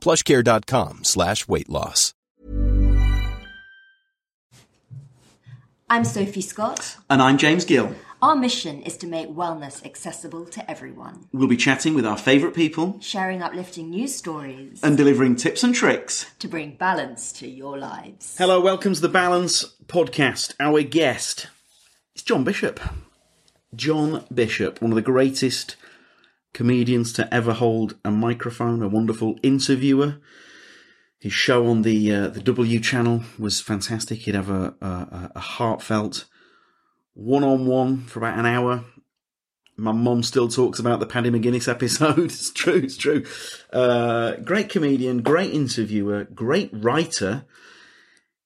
plushcare.com slash weight loss. I'm Sophie Scott. And I'm James Gill. Our mission is to make wellness accessible to everyone, We'll be chatting with our favourite people sharing uplifting news stories and delivering tips and tricks. to bring balance to your lives. Hello, welcome to the Balance Podcast. Our guest is John Bishop. John Bishop, one of the greatest comedians to ever hold a microphone, a wonderful interviewer. His show on the uh, the W channel was fantastic. He'd have a, a, a heartfelt one on one for about an hour. My mum still talks about the Paddy McGuinness episode. It's true, it's true. Uh, great comedian, great interviewer, great writer.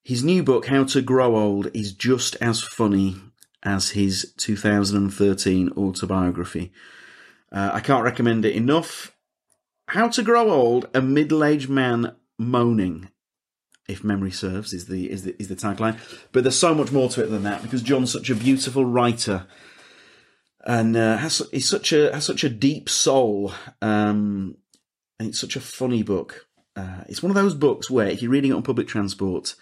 His new book, How to Grow Old, is just as funny as his 2013 autobiography. Uh, I can't recommend it enough. How to Grow Old, a middle-aged man moaning, if memory serves, is the is the is the tagline. But there's so much more to it than that because John's such a beautiful writer and uh, has is such a has such a deep soul, um, and it's such a funny book. Uh, it's one of those books where if you're reading it on public transport,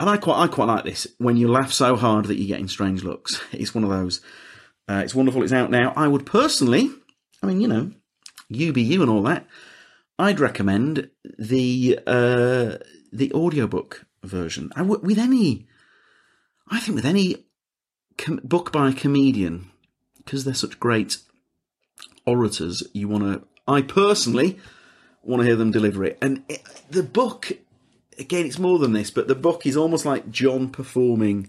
and I quite I quite like this when you laugh so hard that you're getting strange looks. It's one of those. Uh, it's wonderful. It's out now. I would personally, I mean, you know, you be you and all that. I'd recommend the uh, the audiobook version. I w- with any, I think with any com- book by a comedian because they're such great orators. You want to, I personally want to hear them deliver it. And it, the book, again, it's more than this, but the book is almost like John performing.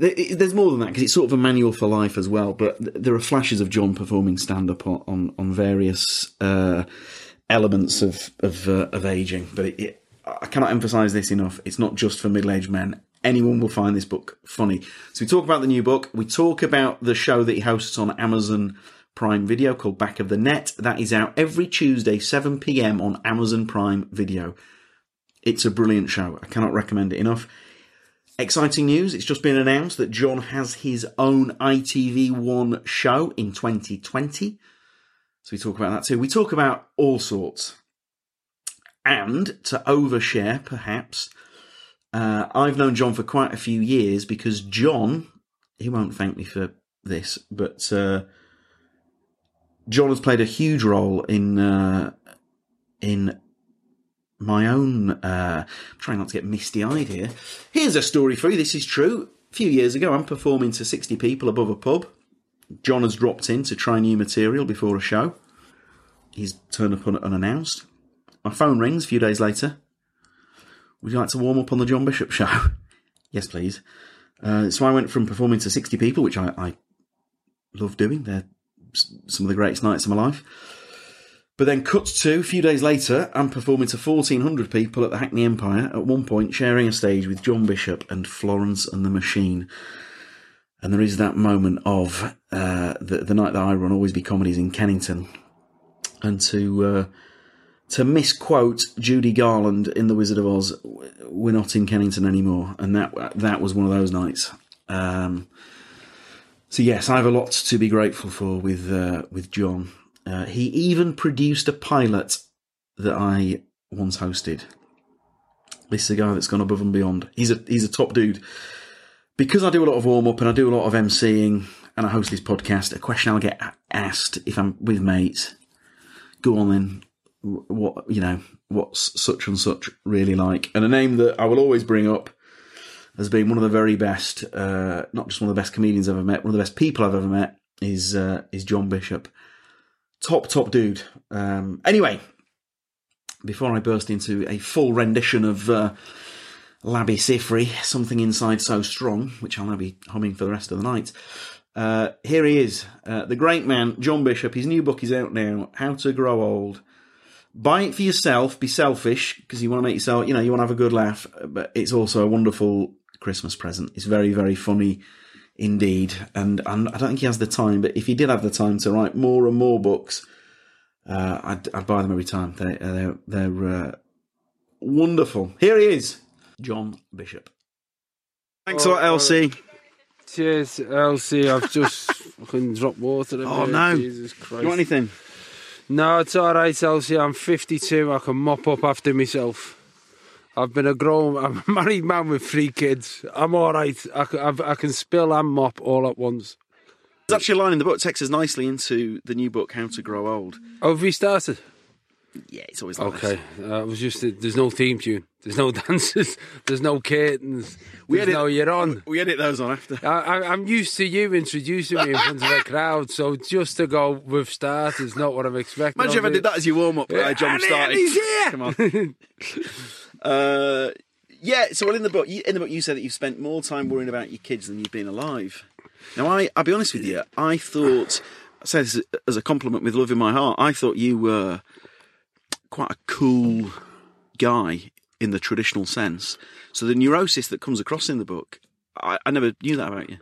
There's more than that because it's sort of a manual for life as well. But there are flashes of John performing stand up on, on on various uh, elements of of, uh, of aging. But it, it, I cannot emphasize this enough. It's not just for middle aged men. Anyone will find this book funny. So we talk about the new book. We talk about the show that he hosts on Amazon Prime Video called Back of the Net. That is out every Tuesday, 7 p.m. on Amazon Prime Video. It's a brilliant show. I cannot recommend it enough. Exciting news. It's just been announced that John has his own ITV1 show in 2020. So we talk about that too. We talk about all sorts. And to overshare, perhaps, uh, I've known John for quite a few years because John, he won't thank me for this, but uh, John has played a huge role in uh, in my own. Uh, trying not to get misty eyed here. Here's a story for you. This is true. A few years ago, I'm performing to 60 people above a pub. John has dropped in to try new material before a show. He's turned up un- unannounced. My phone rings a few days later. Would you like to warm up on the John Bishop show? yes, please. Uh, so I went from performing to 60 people, which I, I love doing. They're some of the greatest nights of my life. But then cut to a few days later, I'm performing to 1,400 people at the Hackney Empire, at one point sharing a stage with John Bishop and Florence and the Machine. And there is that moment of uh, the, the night that I run Always Be Comedies in Kennington. And to uh, to misquote Judy Garland in The Wizard of Oz, we're not in Kennington anymore. And that that was one of those nights. Um, so yes, I have a lot to be grateful for with uh, with John. Uh, he even produced a pilot that I once hosted. This is a guy that's gone above and beyond. He's a he's a top dude. Because I do a lot of warm up and I do a lot of MCing and I host this podcast, a question I'll get asked if I'm with mates. Go on then, what you know what's such and such really like, and a name that I will always bring up as being one of the very best, uh, not just one of the best comedians I've ever met, one of the best people I've ever met is uh, is John Bishop. Top top dude. Um, anyway, before I burst into a full rendition of uh, Labi Siffre, Something Inside So Strong, which I'll now be humming for the rest of the night. Uh, here he is, uh, the great man, John Bishop. His new book is out now, How to Grow Old. Buy it for yourself, be selfish, because you want to make yourself, you know, you want to have a good laugh, but it's also a wonderful Christmas present. It's very, very funny indeed. And, and I don't think he has the time, but if he did have the time to write more and more books, uh, I'd, I'd buy them every time. They, uh, they're they're uh, wonderful. Here he is, John Bishop. Thanks a lot, Elsie. Cheers, Elsie. I've just fucking dropped water. Oh, me. no. Jesus Christ. You want anything? No, it's all right, Elsie. I'm 52. I can mop up after myself. I've been a grown, I'm a married man with three kids. I'm all right. I can, I've, I can spill and mop all at once. There's actually a line in the book that takes us nicely into the new book, How to Grow Old. Oh, have we started? Yeah, it's always like Okay. this. Uh, it was just, there's no theme tune. There's no dances. There's no curtains. We There's edit- no you're on. We edit those on after. I, I, I'm used to you introducing me in front of a crowd, so just to go with start is not what I'm expecting. Imagine if I did that as your warm up. Yeah, John and started. he's here. Come on. uh, yeah. So, well, in the book, you, in the book, you said that you've spent more time worrying about your kids than you've been alive. Now, I, I'll be honest with you. I thought, I say this as a compliment with love in my heart. I thought you were quite a cool guy in the traditional sense. So, the neurosis that comes across in the book, I, I never knew that about you.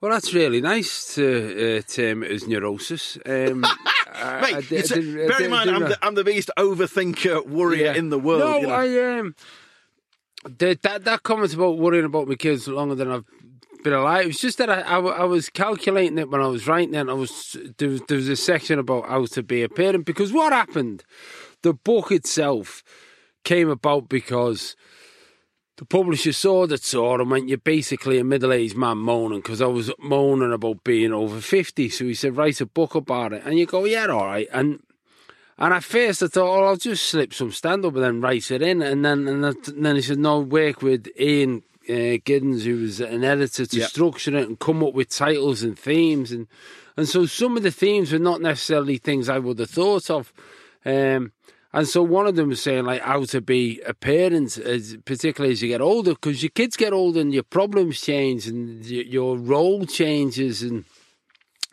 Well, that's really nice to uh, term it as neurosis. Um, Mate, I I I bear in mind, I'm the, I'm the biggest overthinker, worrier Yeah. in the world. No, you know. I um, the, that that comment about worrying about my kids longer than I've been alive. It was just that I—I was calculating it when I was writing it. And I was there, was there was a section about how to be a parent because what happened, the book itself came about because. The publisher saw the tour and went, You're basically a middle aged man moaning because I was moaning about being over 50. So he said, Write a book about it. And you go, Yeah, all right. And and at first I thought, oh, I'll just slip some stand up and then write it in. And then and, that, then he said, no, work with Ian uh, Giddens, who was an editor, to Yeah. structure it and come up with titles and themes. And and so some of the themes were not necessarily things I would have thought of. Um, and so one of them was saying like how to be a parent, as, particularly as you get older, because your kids get older and your problems change and your, your role changes and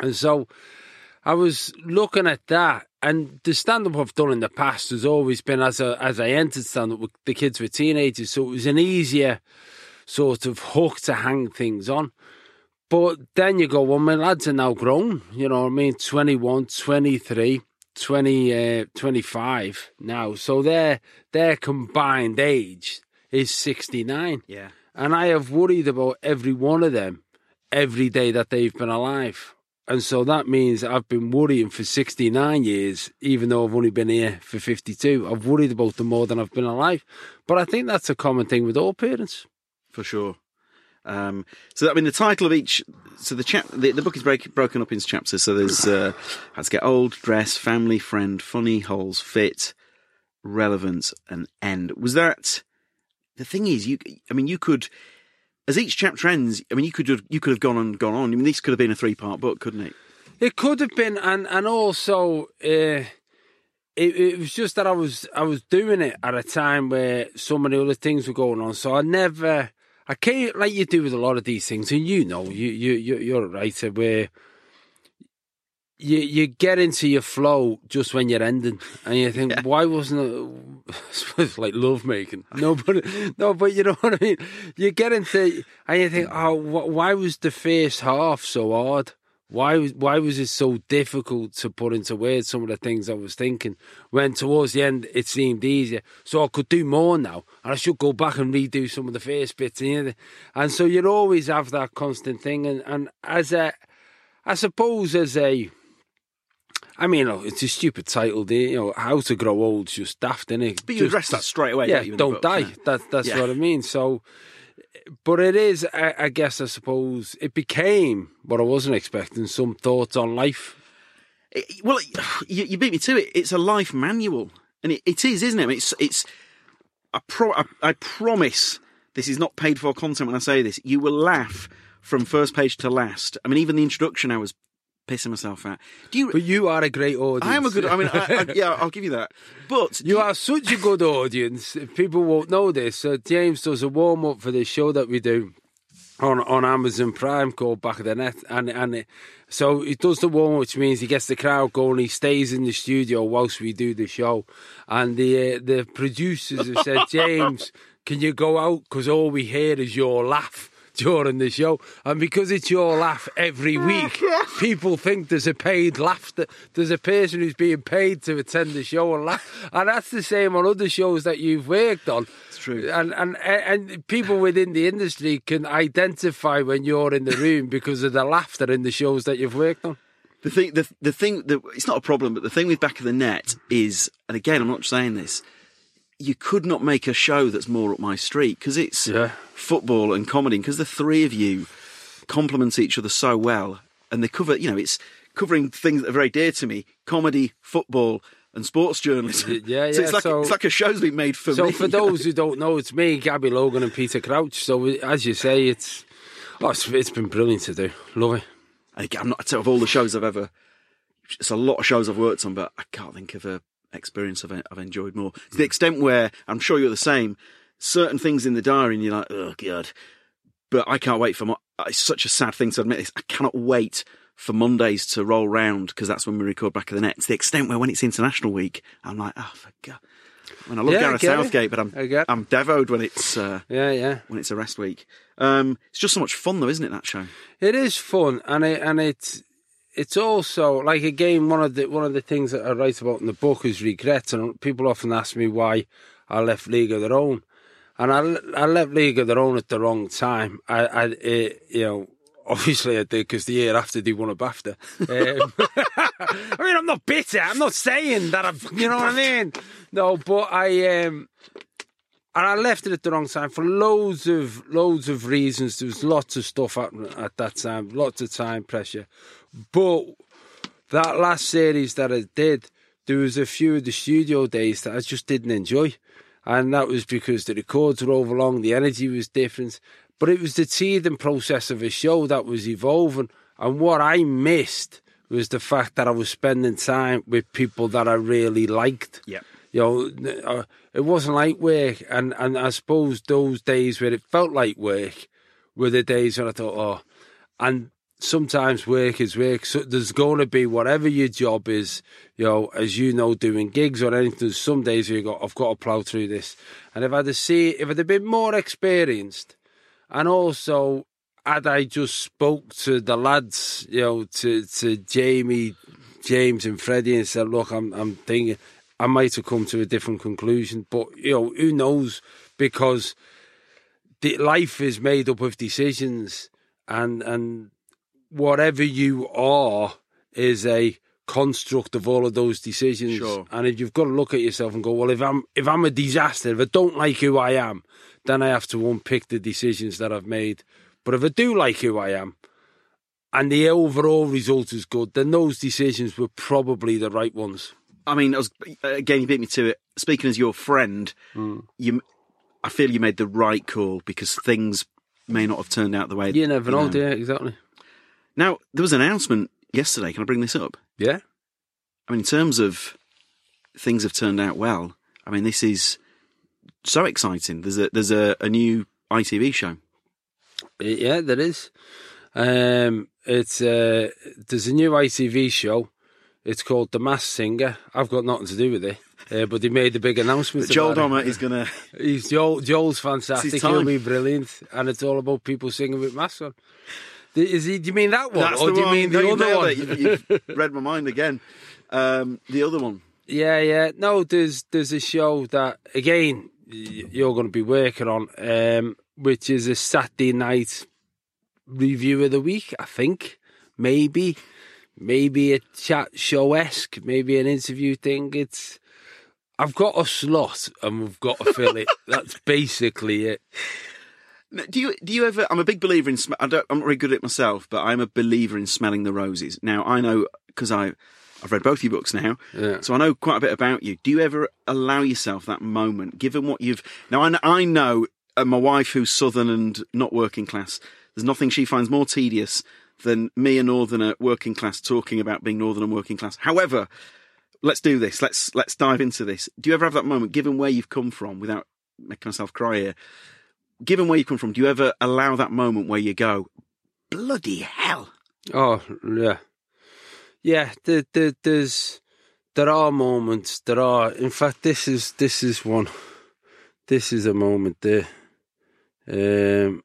and so I was looking at that, and the stand up I've done in the past has always been as a, as I entered stand up, the kids were teenagers, so it was an easier sort of hook to hang things on. But then you go, well, my lads are now grown, you know what I mean? 21, 23, 20, uh, 25 now. So their, their combined age is 69. yeah. And I have worried about every one of them every day that they've been alive. And so that means I've been worrying for 69 years, even though I've only been here for 52. I've worried about them more than I've been alive. But I think that's a common thing with all parents. for sure. Um, so, I mean, the title of each, so the chap, the, the book is break, broken up into chapters. So there's uh, how to get old, dress, family, friend, funny, holes, fit, relevant, and end. Was that the thing? Is you? I mean, you could, as each chapter ends. I mean, you could have, you could have gone on, gone on. I mean, this could have been a three part book, couldn't it? It could have been, and and also, uh, it, it was just that I was I was doing it at a time where so many other things were going on. So I never, I can't like you do with a lot of these things, and you know, you you you- you're a writer where you you get into your flow just when you're ending, and you think, why wasn't it? I like love making. No, but no, but you know what I mean. You get into and you think, mm. oh, why was the first half so hard? Why was why was it so difficult to put into words some of the things I was thinking? When towards the end it seemed easier, so I could do more now, and I should go back and redo some of the first bits. And, and so you'd always have that constant thing. And, and as a, I suppose as a, I mean, it's a stupid title, the- you know, How to Grow Old's just daft, innit? But you address that straight away. yeah, don't you, die. That, that's Yeah. what I mean. So, but it is, I, I guess, I suppose, it became what I wasn't expecting some thoughts on life. It- well, you, you beat me to it. It's a life manual. and it, it is, isn't it? It's it's. I, pro- I, I promise this is not paid for content when I say this. You will laugh from first page to last. I mean, even the introduction, I was pissing myself at. Do you? But you are a great audience. I am a good. I mean, I, I, yeah, I'll give you that. But do You are such a good audience. People won't know this. So James does a warm up for this show that we do on on Amazon Prime called Back of the Net, and and it, so he does the warm up, which means he gets the crowd going. He stays in the studio whilst we do the show, and the uh, the producers have said, James, can you go out because all we hear is your laugh. During the show, and because it's your laugh every week, people think there's a paid laughter. There's a person who's being paid to attend the show and laugh, and that's the same on other shows that you've worked on. It's true. and and and people within the industry can identify when you're in the room because of the laughter in the shows that you've worked on. The thing, the the thing that it's not a problem, but the thing with back of the net is, and again, I'm not saying this. You could not make a show that's more up my street because it's Yeah. football and comedy. Because the three of you complement each other so well, and they cover, you know, it's covering things that are very dear to me: comedy, football, and sports journalism. Yeah, So yeah, it's like so- it's like a show's been made for So me. So for those who don't know, it's me, Gabby Logan, and Peter Crouch. So as you say, it's oh, it's, it's been brilliant to do. Love it. Again, I'm not of all the shows I've ever. It's a lot of shows I've worked on, but I can't think of a experience I've, I've enjoyed more to the extent where I'm sure you're the same. Certain things in the diary, and you're like, oh god. But I can't wait for. Mo- it's such a sad thing to admit. This. I cannot wait for Mondays to roll round because that's when we record back of the net. To the extent where when it's International Week, I'm like, oh for god. I mean, I love Yeah, I Gareth get it. Southgate, but I'm I'm devoed when it's uh, Yeah, yeah. when it's a rest week. Um, it's just so much fun, though, isn't it? That show. It is fun, and it and it's it's also like again one of the one of the things that I write about in the book is regrets, and people often ask me why I left League of Their Own, and I, I left League of Their Own at the wrong time. I, I it, you know. Obviously, I did because the year after they won a BAFTA. Um, I mean, I'm not bitter. I'm not saying that I've, you know what I mean. No, but I, um, and I left it at the wrong time for loads of loads of reasons. There was lots of stuff happening at that time, lots of time pressure. But that last series that I did, there was a few of the studio days that I just didn't enjoy, and that was because the records were overlong, the energy was different. But it was the teething process of a show that was evolving, and what I missed was the fact that I was spending time with people that I really liked Yeah. You know, uh, it wasn't like work. And, and I suppose those days where it felt like work were the days when I thought, oh, and sometimes work is work. So there's going to be whatever your job is, you know, as you know, doing gigs or anything. Some days where you go, I've got to plough through this. And if I'd have see, if I'd have been more experienced, and also had I just spoke to the lads, you know, to to Jamie, James, and Freddie, and said, "Look, I'm I'm thinking I might have come to a different conclusion." But you know, who knows? Because the life is made up of decisions, and and whatever you are is a construct of all of those decisions. Sure. And if you've got to look at yourself and go, well, if I'm if I'm a disaster, if I don't like who I am, then I have to unpick the decisions that I've made. But if I do like who I am, and the overall result is good, then those decisions were probably the right ones. I mean, I was, again, you beat me to it. Speaking as your friend, Hmm. you, I feel you made the right call because things may not have turned out the way You never know, you? Exactly. Now there was an announcement yesterday. Can I bring this up? Yeah. I mean, in terms of things have turned out well. I mean, this is so exciting. There's a there's a, a new ITV show. Yeah, there is. Um, it's uh, there's a new ITV show. It's called The Masked Singer. I've got nothing to do with it, uh, but they made the big announcement. Joel Dommett is gonna. He's Joel. Joel's fantastic. He'll be brilliant, and it's all about people singing with masks on. Is he? Do you mean that one, That's or do you mean the other one? You- You've read my mind again. Um, the other one. Yeah, yeah. No, there's there's a show that again you're going to be working on, um, which is a Saturday night review of the week. I think maybe, maybe a chat show esque, maybe an interview thing. It's I've got a slot and we've got to fill it. That's basically it. Do you do you ever? I'm a big believer in. sm- I don't, I'm not very good at it myself, but I'm a believer in smelling the roses. Now I know because I I've read both your books now, Yeah. so I know quite a bit about you. Do you ever allow yourself that moment, given what you've now? I, I know uh, my wife, who's southern and not working class. There's nothing she finds more tedious than me, a northerner, working class, talking about being northern and working class. However, let's do this. Let's let's dive into this. Do you ever have that moment, given where you've come from, without making myself cry here? Given where you come from, do you ever allow that moment where you go, bloody hell? Oh yeah, yeah. There, there, there's there are moments. There are. In fact, this is this is one. This is a moment there. Um,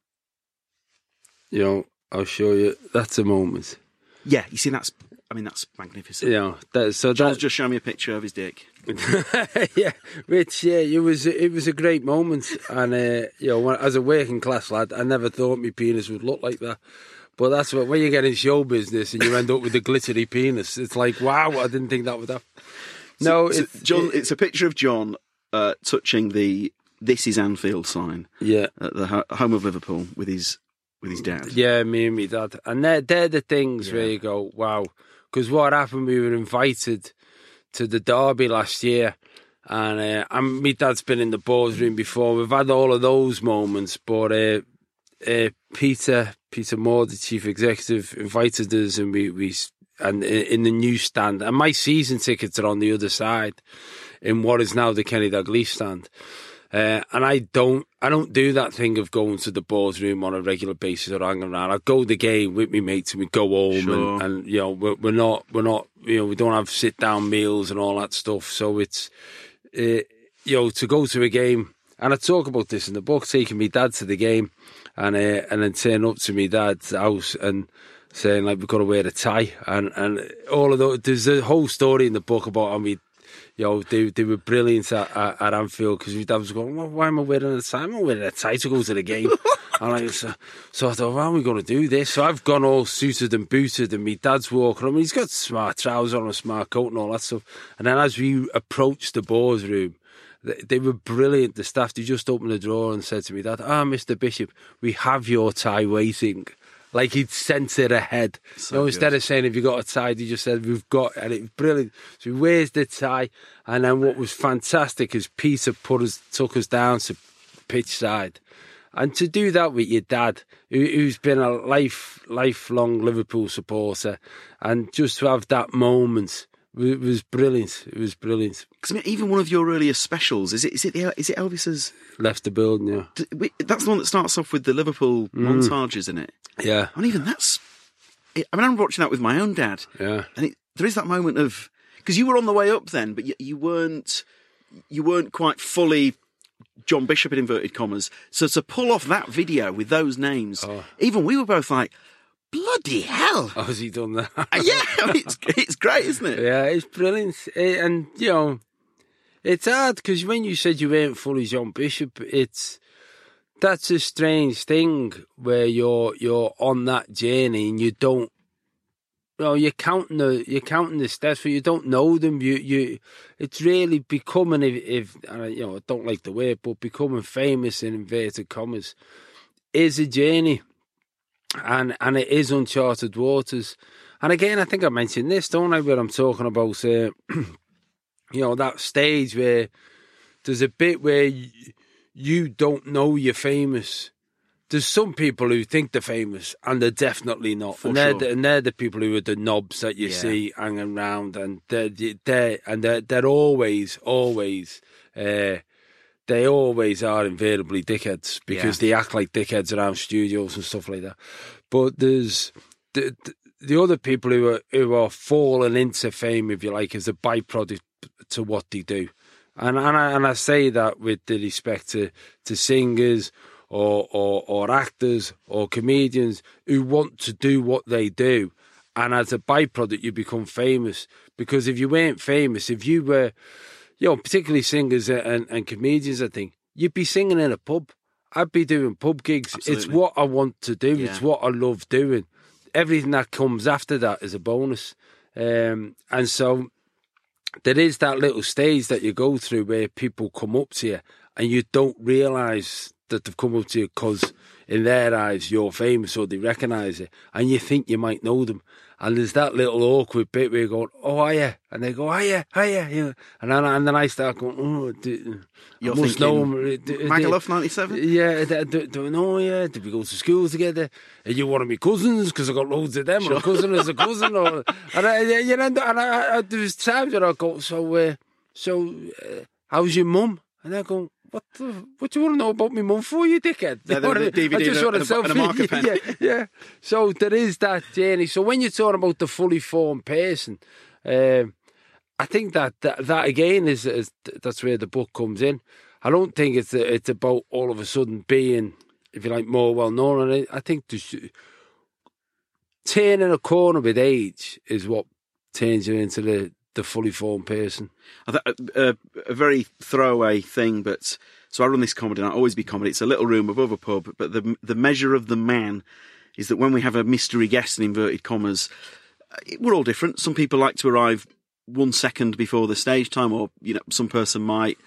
you know, I'll show you. That's a moment. Yeah, you see, that's. I mean, that's magnificent. Yeah. that, so that, just showing me a picture of his dick. yeah, which yeah, it was it was a great moment, and uh, you know, when, as a working class lad, I never thought my penis would look like that. But that's what when you get in show business and you end up with a glittery penis, it's like wow, I didn't think that would happen. No, So, it's John. it- it's a picture of John uh, touching the "This is Anfield" sign yeah, at the ho- home of Liverpool with his with his dad. Yeah, me and my dad. And they're, they're the things where you go, wow. Because what happened, we were invited to the Derby last year. And, uh, and my dad's been in the boardroom before. We've had all of those moments. But uh, uh, Peter, Peter Moore, the chief executive, invited us and we, we and in the new stand. And my season tickets are on the other side in what is now the Kenny Dalglish stand. Uh, and I don't, I don't do that thing of going to the boardroom on a regular basis or hanging around. I go the game with me mates and we go home Sure. and, and, you know, we're, we're not, we're not, you know, we don't have sit down meals and all that stuff. So it's, uh, you know, to go to a game, and I talk about this in the book, taking me dad to the game, and uh, and then turning up to me dad's house and saying like we've got to wear a tie, and and all of those. There's a whole story in the book about how we. You know, they they were brilliant at, at, at Anfield because my dad was going, well, why am I wearing a tie? I'm not wearing a tie to go to the game. and I so, so I thought, well, how are we going to do this? So I've gone all suited and booted, and my dad's walking. I mean, he's got smart trousers on, a smart coat, and all that stuff. And then as we approached the boardroom, they, they were brilliant. The staff, they just opened the drawer and said to me, Dad, ah, Mr. Bishop, we have your tie waiting. Like he'd sent it ahead. So you know, instead of saying, Have you got a tie? He just said, We've got, and it was brilliant. So he wears the tie. And then what was fantastic is Peter put us, took us down to pitch side. And to do that with your dad, who, who's been a life, lifelong Liverpool supporter, and just to have that moment was, was brilliant. It was brilliant. Because I mean, even one of your earlier specials is it is it the, is it Elvis's? Left the building, yeah. That's the one that starts off with the Liverpool Mm. montages in it. Yeah, And even that's. I mean, I'm watching that with my own dad, yeah. and it, there is that moment of because you were on the way up then, but you, you weren't you weren't quite fully John Bishop in inverted commas. So to pull off that video with those names, Oh. even we were both like, bloody hell! Oh, has he done that? yeah, it's it's great, isn't it? yeah, it's brilliant. And, you know, it's hard because when you said you weren't fully John Bishop, it's that's a strange thing where you're you're on that journey and you don't. You know, you're counting the you're counting the steps, but you don't know them. You you, it's really becoming if, if I, you know I don't like the word, but becoming famous in inverted commas is a journey, and and it is uncharted waters. And again, I think I mentioned this, don't I? Where I'm talking about, uh, you know, that stage where there's a bit where you, you don't know you're famous. There's some people who think they're famous and they're definitely not, For and they're sure. the, and they're the people who are the knobs that you Yeah. see hanging around, and they're they and they're they're always always. Uh, they always are invariably dickheads because Yeah. they act like dickheads around studios and stuff like that. But there's the, the, the other people who are who are falling into fame, if you like, as a byproduct to what they do, and and I, and I say that with the respect to to singers or, or or actors or comedians who want to do what they do, and as a byproduct you become famous. Because if you weren't famous, if you were you know, particularly singers and, and comedians, I think, you'd be singing in a pub. I'd be doing pub gigs. It's what I want to do. Yeah. It's what I love doing. Everything that comes after that is a bonus. Um, and so there is that little stage that you go through where people come up to you and you don't realise that they've come up to you because in their eyes you're famous or they recognise it, and you think you might know them. And there's that little awkward bit where you're going, oh, are you? And they go, are you? Are you? Yeah. And then, and then I start going, oh, do, You're I must know him. Magaluf 97? Yeah, do, do, do I know you? Did we go to school together? Are you one of my cousins? Because I got loads of them. Or a cousin is a cousin. Or, and I, you know, and I, I, there's times where I go, so, uh, so, uh, how's your mum? And I go, what the, what do you want to know about my mum for, you dickhead? Yeah, the mean? I just want a a- and a marker pen. yeah, yeah. So there is that journey. So when you're talking about the fully formed person, um, I think that, that that again is, is that's where the book comes in. I don't think it's it's about all of a sudden being, if you like, more well known. And I I think turning a corner with age is what turns you into the, the fully formed person. I th- uh, a very throwaway thing, but so I run this comedy, and I always be comedy. It's a little room above a pub, but the the measure of the man is that when we have a mystery guest in inverted commas, uh, we're all different. Some people like to arrive one second before the stage time, or you know, some person might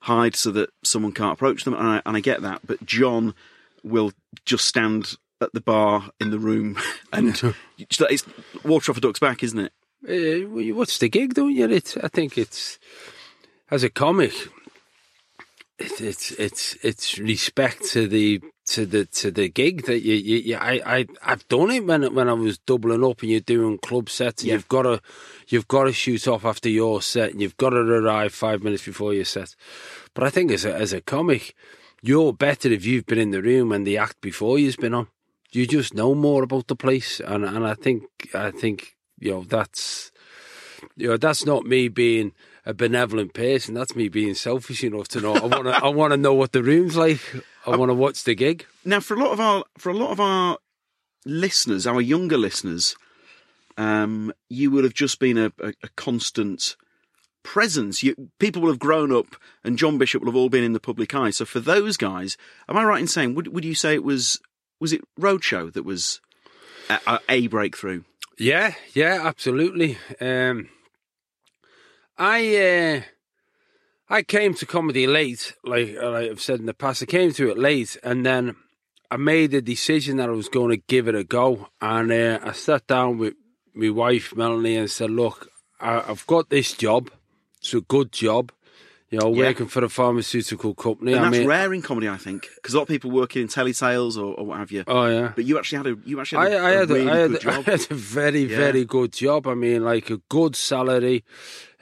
hide so that someone can't approach them, and I, and I get that. But John will just stand at the bar in the room, and it's water off a duck's back, isn't it? Uh, you watch the gig, don't you? It's, I think it's as a comic, it, it's it's it's respect to the to the to the gig that you, you, you I I I've done it when when I was doubling up and you're doing club sets and Yeah. you've got to you've got to shoot off after your set and you've got to arrive five minutes before your set. But I think as a as a comic, you're better if you've been in the room and the act before you's been on. You just know more about the place, and and I think I think you know that's you know that's not me being a benevolent person. That's me being selfish enough to know I want to I want to know what the room's like. I want to watch the gig. Now, for a lot of our for a lot of our listeners, our younger listeners, um, you will have just been a, a, a constant presence. You, people will have grown up, and John Bishop will have all been in the public eye. So, for those guys, am I right in saying would would you say it was was it Roadshow that was a, a, a breakthrough? Yeah, yeah, absolutely. Um, I uh, I came to comedy late, like, like I've said in the past. I came to it late, and then I made a decision that I was going to give it a go. And uh, I sat down with my wife Melanie and said, "Look, I, I've got this job. It's a good job." You know, Yeah. working for a pharmaceutical company. And I that's mean, rare in comedy, I think, because a lot of people working in telesales or, or what have you. Oh yeah. But you actually had a you actually I, had a, I a had, really a, I, had, good I had a very, Yeah. very good job. I mean, like a good salary,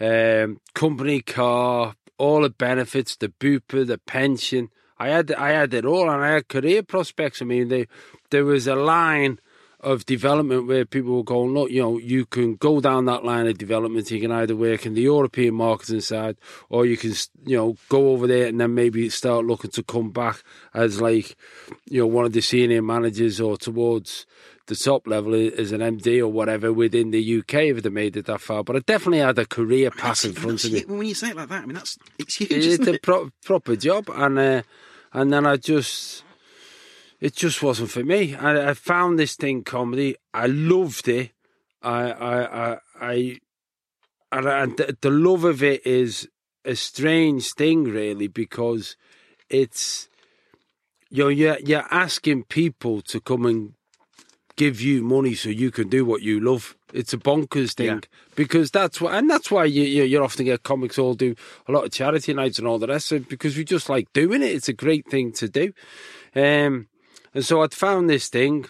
um, company car, all the benefits, the BUPA, the pension. I had, I had it all, and I had career prospects. I mean, they, there was a line of development where people were going, look, you know, you can go down that line of development. You can either work in the European marketing side, or you can, you know, go over there and then maybe start looking to come back as like, you know, one of the senior managers or towards the top level as an MD or whatever within the UK if they made it that far. But I definitely had a career path in front of me. When you say it like that, I mean that's it's huge. It's a it? pro- proper job, and uh, and then I just it just wasn't for me. I, I found this thing comedy. I loved it. I I I, I and, and the, the love of it is a strange thing, really, because it's you know you're you're asking people to come and give you money so you can do what you love. It's a bonkers thing Yeah. because that's why, and that's why you, you you often get comics all do a lot of charity nights and all the rest of it because we just like doing it. It's a great thing to do, um, and so I'd found this thing.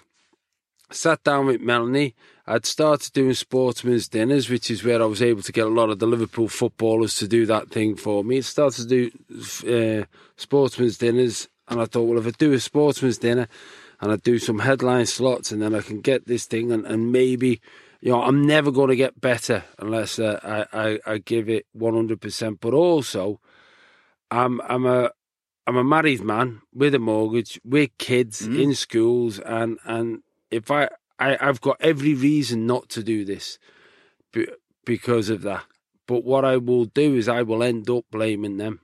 Sat down with Melanie. I'd started doing sportsmen's dinners, which is where I was able to get a lot of the Liverpool footballers to do that thing for me. I started to do uh, sportsman's dinners, and I thought, well, if I do a sportsman's dinner and I do some headline slots, and then I can get this thing, and, and maybe, you know, I'm never going to get better unless uh, I, I I give it 100%. But also, I'm I'm a I'm a married man with a mortgage, with kids mm. in schools, and and if I, I I've got every reason not to do this because of that. But what I will do is I will end up blaming them.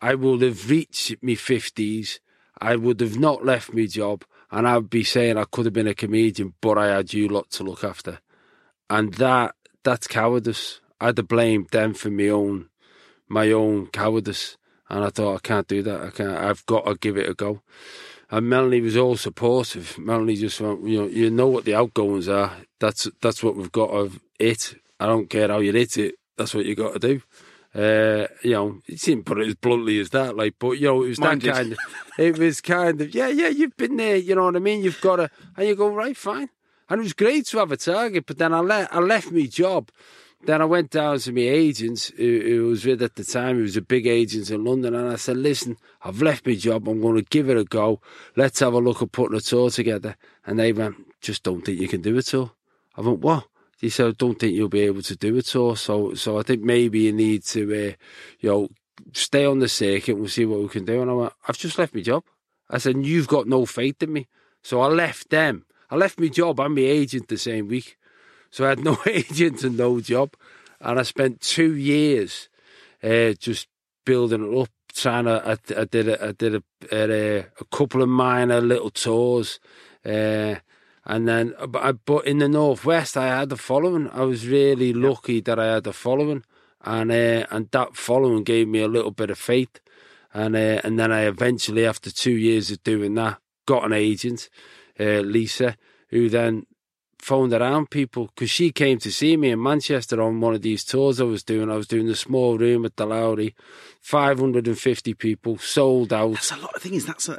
I will have reached my fifties. I would have not left my job, and I'd be saying I could have been a comedian, but I had you lot to look after, and that that's cowardice. I'd have blamed them for my own my own cowardice, And I thought, I can't do that. I can't. I've got to give it a go. And Melanie was all supportive. Melanie just went, you know, you know what the outgoings are. That's that's what we've got of it. I don't care how you hit it. That's what you got to do. Uh, you know, it didn't put it as bluntly as that, like, but you know, it was Mine that did. kind of. It was kind of, yeah, yeah, you've been there. You know what I mean? You've got to, and you go right, fine. And it was great to have a target, but then I left. I left my job. Then I went down to my agent, who, who was with at the time. He was a big agent in London, and I said, "Listen, I've left my job. I'm going to give it a go. Let's have a look at putting a tour together." And they went, "Just don't think you can do a tour." I went, "What?" He said, "I don't think you'll be able to do a tour." So, so I think maybe you need to, uh, you know, stay on the circuit. and We'll see what we can do. And I went, "I've just left my job." I said, "You've got no faith in me." So I left them. I left my job and my agent the same week. So I had no agent and no job. And I spent two years uh, just building it up, trying to. I, I did a, I did a, a, a couple of minor little tours. Uh, and then, but, but in the northwest, I had the following. I was really lucky that I had the following, and uh, and that following gave me a little bit of faith. And uh, and then I eventually, after two years of doing that, got an agent, uh, Lisa, who then phoned around people because she came to see me in Manchester on one of these tours I was doing. I was doing the small room at the Lowry, 550 people, sold out. That's a lot. The thing is, that's a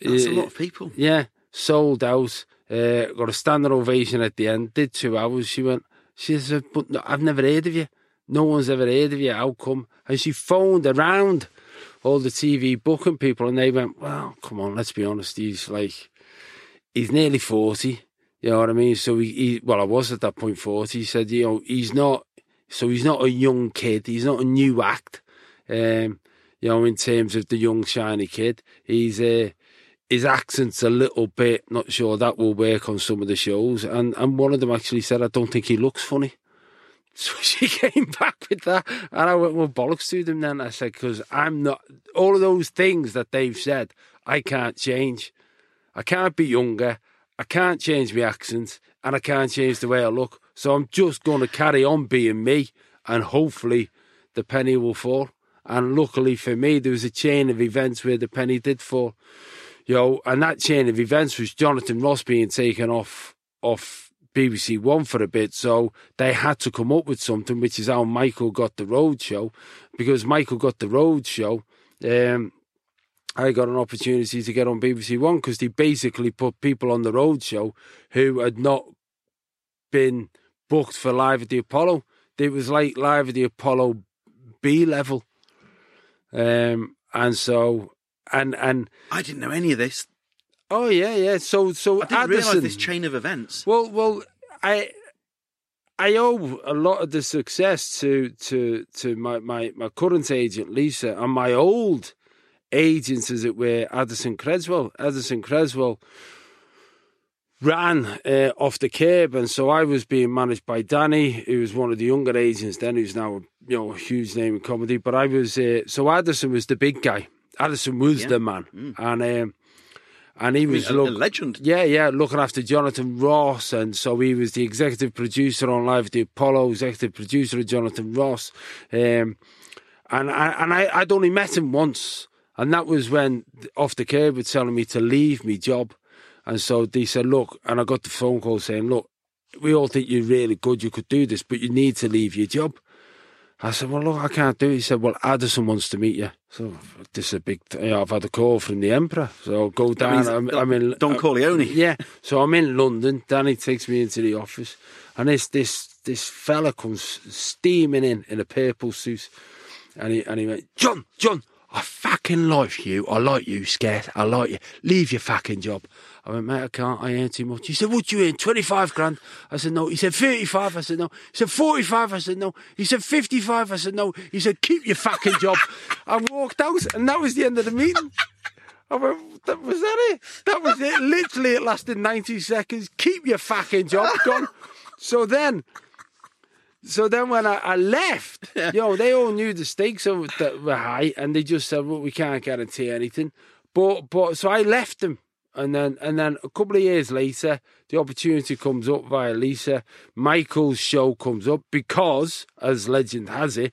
that's a Uh, lot of people. Yeah, sold out. Uh, got a standing ovation at the end. Did two hours. She went. She said, "But no, I've never heard of you. No one's ever heard of you. How come?" And she phoned around all the TV booking people, and they went, "Well, come on, let's be honest. He's like, he's nearly forty. You know what I mean? So he, he well, I was at that point forty. He said, you know, he's not. So he's not a young kid. He's not a new act. Um, you know, in terms of the young shiny kid, he's uh, his accent's a little bit not sure that will work on some of the shows. And and one of them actually said, I don't think he looks funny. So she came back with that, and I went, well, bollocks to them then. I said, because I'm not, all of those things that they've said, I can't change. I can't be younger, I can't change my accent, and I can't change the way I look. So I'm just going to carry on being me, and hopefully the penny will fall. And luckily for me, there was a chain of events where the penny did fall. You know, and that chain of events was Jonathan Ross being taken off off BBC One for a bit, so they had to come up with something, which is how Michael got the road show. Because Michael got the road show, um, I got an opportunity to get on BBC One because they basically put people on the road show who had not been booked for live at the Apollo. It was like live at the Apollo B level, um, and so and and I didn't know any of this. oh yeah yeah. So so I didn't realise this chain of events. well, well, I I owe a lot of the success to to to my my, my current agent Lisa and my old agents, as it were, Addison Cresswell. Addison Cresswell ran uh, off the Kerb, and so I was being managed by Danny, who was one of the younger agents then, who's now a you know a huge name in comedy. But I was uh, so Addison was the big guy. Addison was Yeah. the man, and. Um, and he I mean, was a, look, a legend. yeah, yeah, looking after Jonathan Ross, and so he was the executive producer on Live at the Apollo, executive producer of Jonathan Ross, um, and I and I I'd only met him once, and that was when off the Kerb were telling me to leave me job, and so they said, look, and I got the phone call saying, look, we all think you're really good, you could do this, but you need to leave your job. I said, well, look, I can't do it. He said, well, Addison wants to meet you. So this is a big, you know, I've had a call from the Emperor. So I'll go down. I'm, I'm in Don Corleone. Uh, yeah, so I'm in London. Danny takes me into the office, and this this this fella comes steaming in in a purple suit, and he and he went, John, John, I fucking like you. I like you, scared. I like you. Leave your fucking job. I went, mate, I can't. I earn too much. He said, what you earn? 25 grand? I said, no. He said, 35. I said, no. He said, 45. I said, no. He said, 55. I said, no. He said, keep your fucking job. I walked out, and that was the end of the meeting. I went, that, was that it? That was it. Literally, it lasted 90 seconds. Keep your fucking job gone. So then, so then when I, I left, you know, they all knew the stakes of that were high, and they just said, "Well, we can't guarantee anything." But but so I left them, and then and then a couple of years later, the opportunity comes up via Lisa. Michael's show comes up because, as legend has it,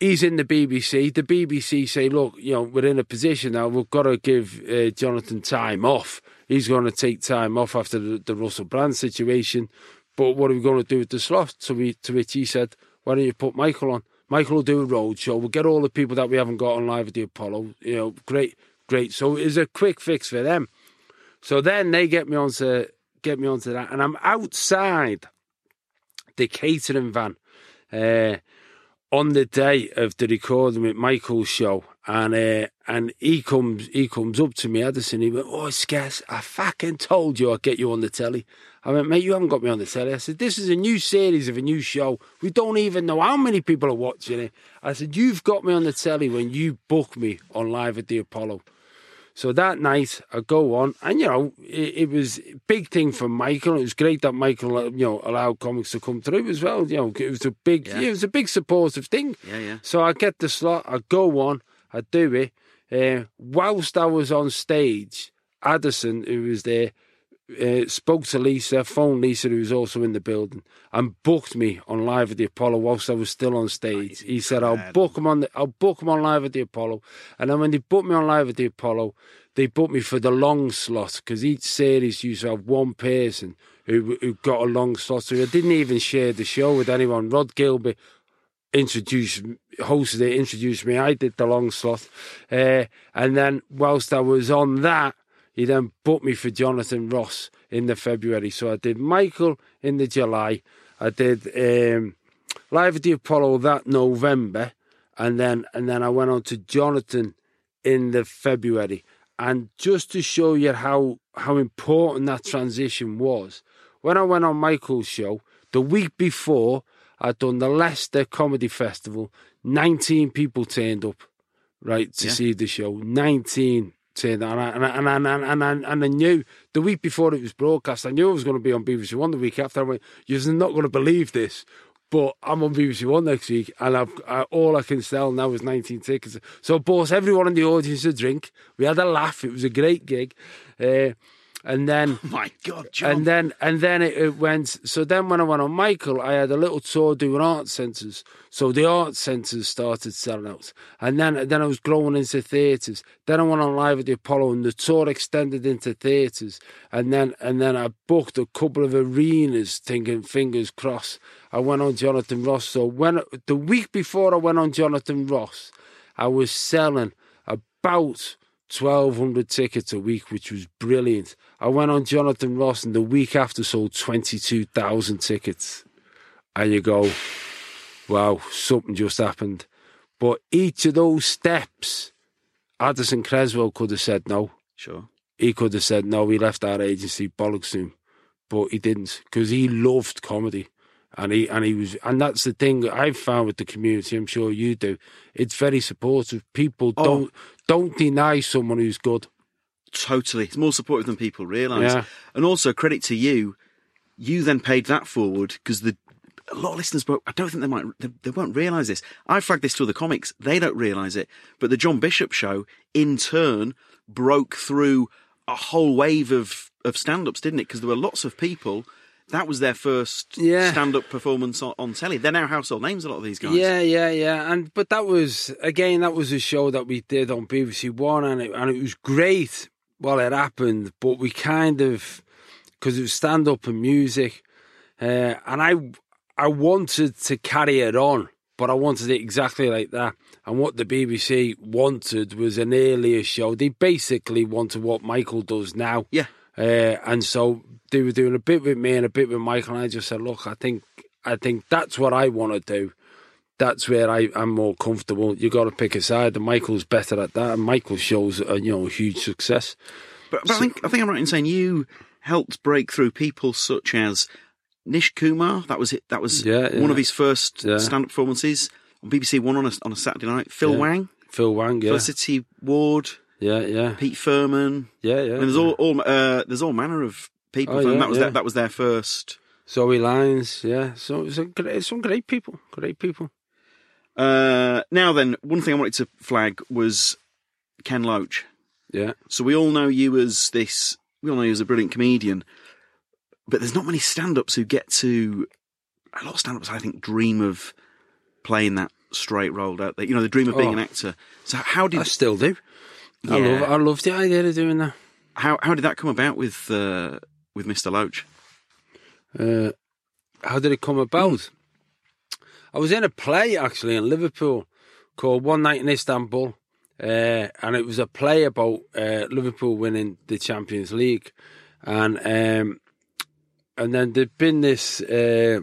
he's in the BBC. The BBC say, look, you know, we're in a position now. We've got to give uh, Jonathan time off. He's going to take time off after the, the Russell Brand situation. But what are we going to do with the slot? So we, to which he said, why don't you put Michael on? Michael will do a road show. We'll get all the people that we haven't got on live at the Apollo. You know, great, great. So it's a quick fix for them. So then they get me onto get me onto that, and I'm outside the catering van uh, on the day of the recording with Michael's show, and uh, and he comes he comes up to me, Addison. He went, "Oh, Skess, I fucking told you I'd get you on the telly." I went, "Mate, you haven't got me on the telly." I said, "This is a new series of a new show. We don't even know how many people are watching it." I said, "You've got me on the telly when you book me on live at the Apollo." So that night, I go on, and you know, it, it, was a big thing for Michael. It was great that Michael, uh, you know, allowed comics to come through as well. You know, it was a big, yeah. it was a big supportive thing. Yeah, yeah. So I get the slot, I go on, I do it. Uh, whilst I was on stage, Addison, who was there, uh, spoke to Lisa, phoned Lisa, who was also in the building, and booked me on live at the Apollo whilst I was still on stage. He said, "I'll book him on the, I'll book him on live at the Apollo." And then when they booked me on live at the Apollo, they booked me for the long slot because each series used to have one person who who got a long slot. So I didn't even share the show with anyone. Rhod Gilbert introduced hosted it, introduced me. I did the long slot, uh, and then whilst I was on that. He then booked me for Jonathan Ross in the February. So I did Michael in the July. I did um, Live at the Apollo that November, and then and then I went on to Jonathan in the February. And just to show you how how important that transition was, when I went on Michael's show the week before, I'd done the Leicester Comedy Festival. Nineteen people turned up, right, to yeah. see the show. Nineteen saying that, and I, and, I, and, I, and, I, and I knew the week before it was broadcast, I knew I was going to be on BBC One the week after. I went, "You're not going to believe this." But I'm on BBC One next week, and I've I, all I can sell now is 19 tickets. So I bought everyone in the audience a drink. We had a laugh. It was a great gig. Uh, and then oh my god John. and then and then it, it, went so then when i went on michael i had a little tour doing art centres. So the art centres started selling out. And then then i was growing into theatres. Then i went on live at the apollo and the tour extended into theatres. And then and then i booked a couple of arenas thinking fingers crossed. I went on jonathan ross. So when the week before i went on jonathan ross i was selling about 1,200 tickets a week, which was brilliant. I went on Jonathan Ross and the week after sold 22,000 tickets. And you go, wow, something just happened. But each of those steps, Addison Cresswell could have said no. Sure. He could have said no. He left our agency, bollocks him. But he didn't because he loved comedy and he and he was and that's the thing I've found with the community. I'm sure you do. It's very supportive. People oh. don't don't deny someone who's good. Totally, it's more supportive than people realise. Yeah. And also credit to you. You then paid that forward because the a lot of listeners, but I don't think they might, they, they won't realise this. I flagged this to the comics; they don't realise it. But the John Bishop show, in turn, broke through a whole wave of of stand-ups, didn't it? Because there were lots of people that was their first yeah. stand-up performance on, on, telly. They're now household names. A lot of these guys. Yeah, yeah, yeah. And but that was again that was a show that we did on BBC One, and it and it was great while it happened. But we kind of because it was stand-up and music, uh, and I I wanted to carry it on, but I wanted it exactly like that. And what the BBC wanted was an earlier show. They basically wanted what Michael does now. Yeah. Uh, and so they were doing a bit with me and a bit with Michael, and I just said, look, I think I think that's what I want to do. That's where I, am more comfortable. You got to pick a side, and Michael's better at that. And Michael shows a you know huge success. But, but so, I think I think I'm right in saying you helped break through people such as Nish Kumar. That was it. That was yeah, yeah. one of his first yeah. stand-up performances on BBC One on a, on a Saturday night. Phil Wang. Phil Wang. Yeah. Felicity Ward. Yeah, yeah. Pete Firman. Yeah, yeah. And there's all, all uh, there's all manner of people. Oh, yeah, that was yeah. their, that was their first. Zoe Lyons, yeah. So it's great, some great people, great people. Uh, now then, one thing I wanted to flag was Ken Loach. Yeah. So we all know you as this. We all know you as a brilliant comedian, but there's not many stand-ups who get to. A lot of stand-ups, I think, dream of playing that straight rolled out there. You know, the dream of being Oh. an actor. So how did I still do. I love I love the idea of doing that. how how did that come about with uh, with Mr. Loach? Uh, how did it come about? I was in a play actually in Liverpool called One Night in Istanbul, uh, and it was a play about uh, Liverpool winning the Champions League, and um, and then there'd been this uh,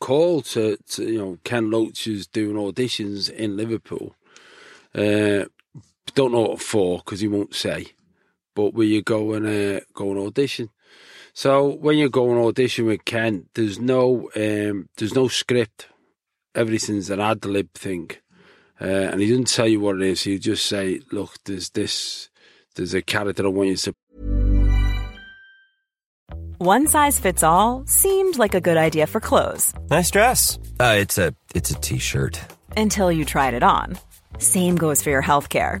call to, to you know Ken Loach is doing auditions in Liverpool. Don't know what for because he won't say, but will you go and uh, go and audition? So when you go and audition with Ken, there's no um, there's no script. Everything's an ad lib thing, uh, and he doesn't tell you what it is. He'll just say, "Look, there's this, there's a character I want you to." One size fits all seemed like a good idea for clothes Nice dress. Uh, it's a it's a t-shirt. until you tried it on. Same goes for your healthcare.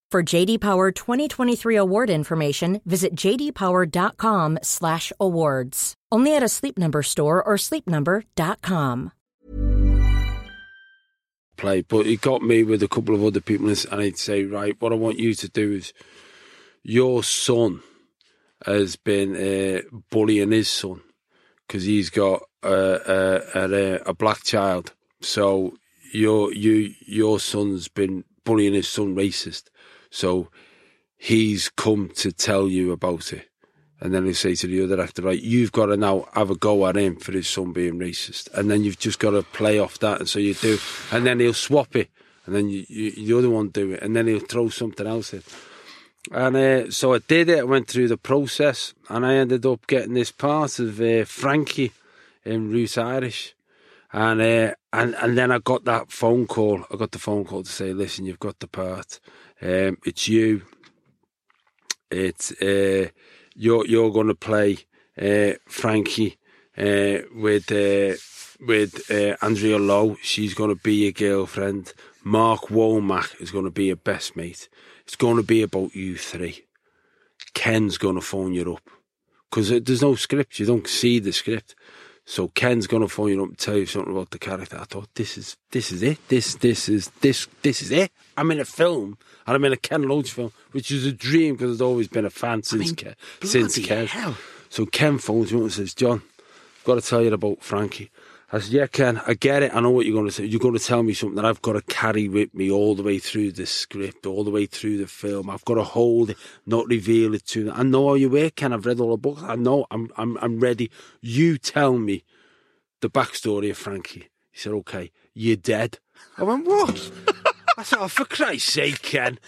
For JD Power 2023 award information, visit jdpower.com/awards. Only at a Sleep Number store or sleepnumber.com. play. But he got me with a couple of other people, and he'd say, "Right, what I want you to do is, your son has been uh, bullying his son because he's got uh, a, a black child. So your you your son's been bullying his son racist. So he's come to tell you about it." And then he'll say to the other actor, right, you've got to now have a go at him for his son being racist. And then you've just got to play off that. And so you do. And then he'll swap it. And then you, you, the other one do it. And then he'll throw something else in. And uh, so I did it. I went through the process. And I ended up getting this part of uh, Frankie in Route Irish. And, uh, and and then I got that phone call. I got the phone call to say, listen, you've got the part. Um, it's you. It's... Uh, you're you're going to play uh, Frankie uh, with uh, with uh, Andrea Lowe. She's going to be your girlfriend. Mark Womack is going to be your best mate. It's going to be about you three. Ken's going to phone you up because there's no script. You don't see the script. So Ken's gonna phone you up and tell you something about the character. I thought this is this is it. This this is this this is it. I'm in a film and I'm in a Ken Loach film, which is a dream because I've always been a fan since mean, Ken, since Ken. hell. So Ken phones me up and says, "John, I've got to tell you about Frankie." I said, "Yeah, Ken, I get it. I know what you're going to say. You're going to tell me something that I've got to carry with me all the way through the script, all the way through the film. I've got to hold it, not reveal it to them. I know how you work, Ken. I've read all the books. I know. I'm I'm I'm ready. You tell me the backstory of Frankie." He said, "Okay, you're dead." I went, "What?" I said, "Oh, for Christ's sake, Ken."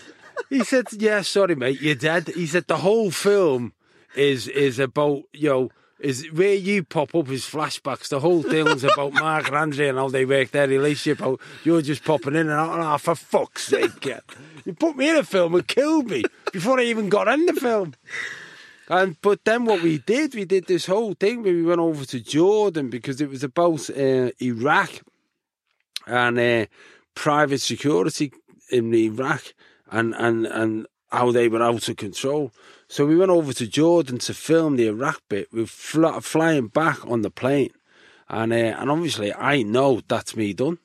He said, "Yeah, sorry, mate, you're dead." He said, "The whole film is is about you know." Is where you pop up is flashbacks. The whole thing's about Mark and Andrea and how they work their relationship. How you're just popping in and out. Oh, for fuck's sake. You put me in a film and killed me before I even got in the film. And but then what we did, we did this whole thing where we went over to Jordan because it was about uh, Iraq and uh, private security in Iraq, and and and how they were out of control. So we went over to Jordan to film the Iraq bit. We were fly, flying back on the plane, and uh, and obviously I know that's me done.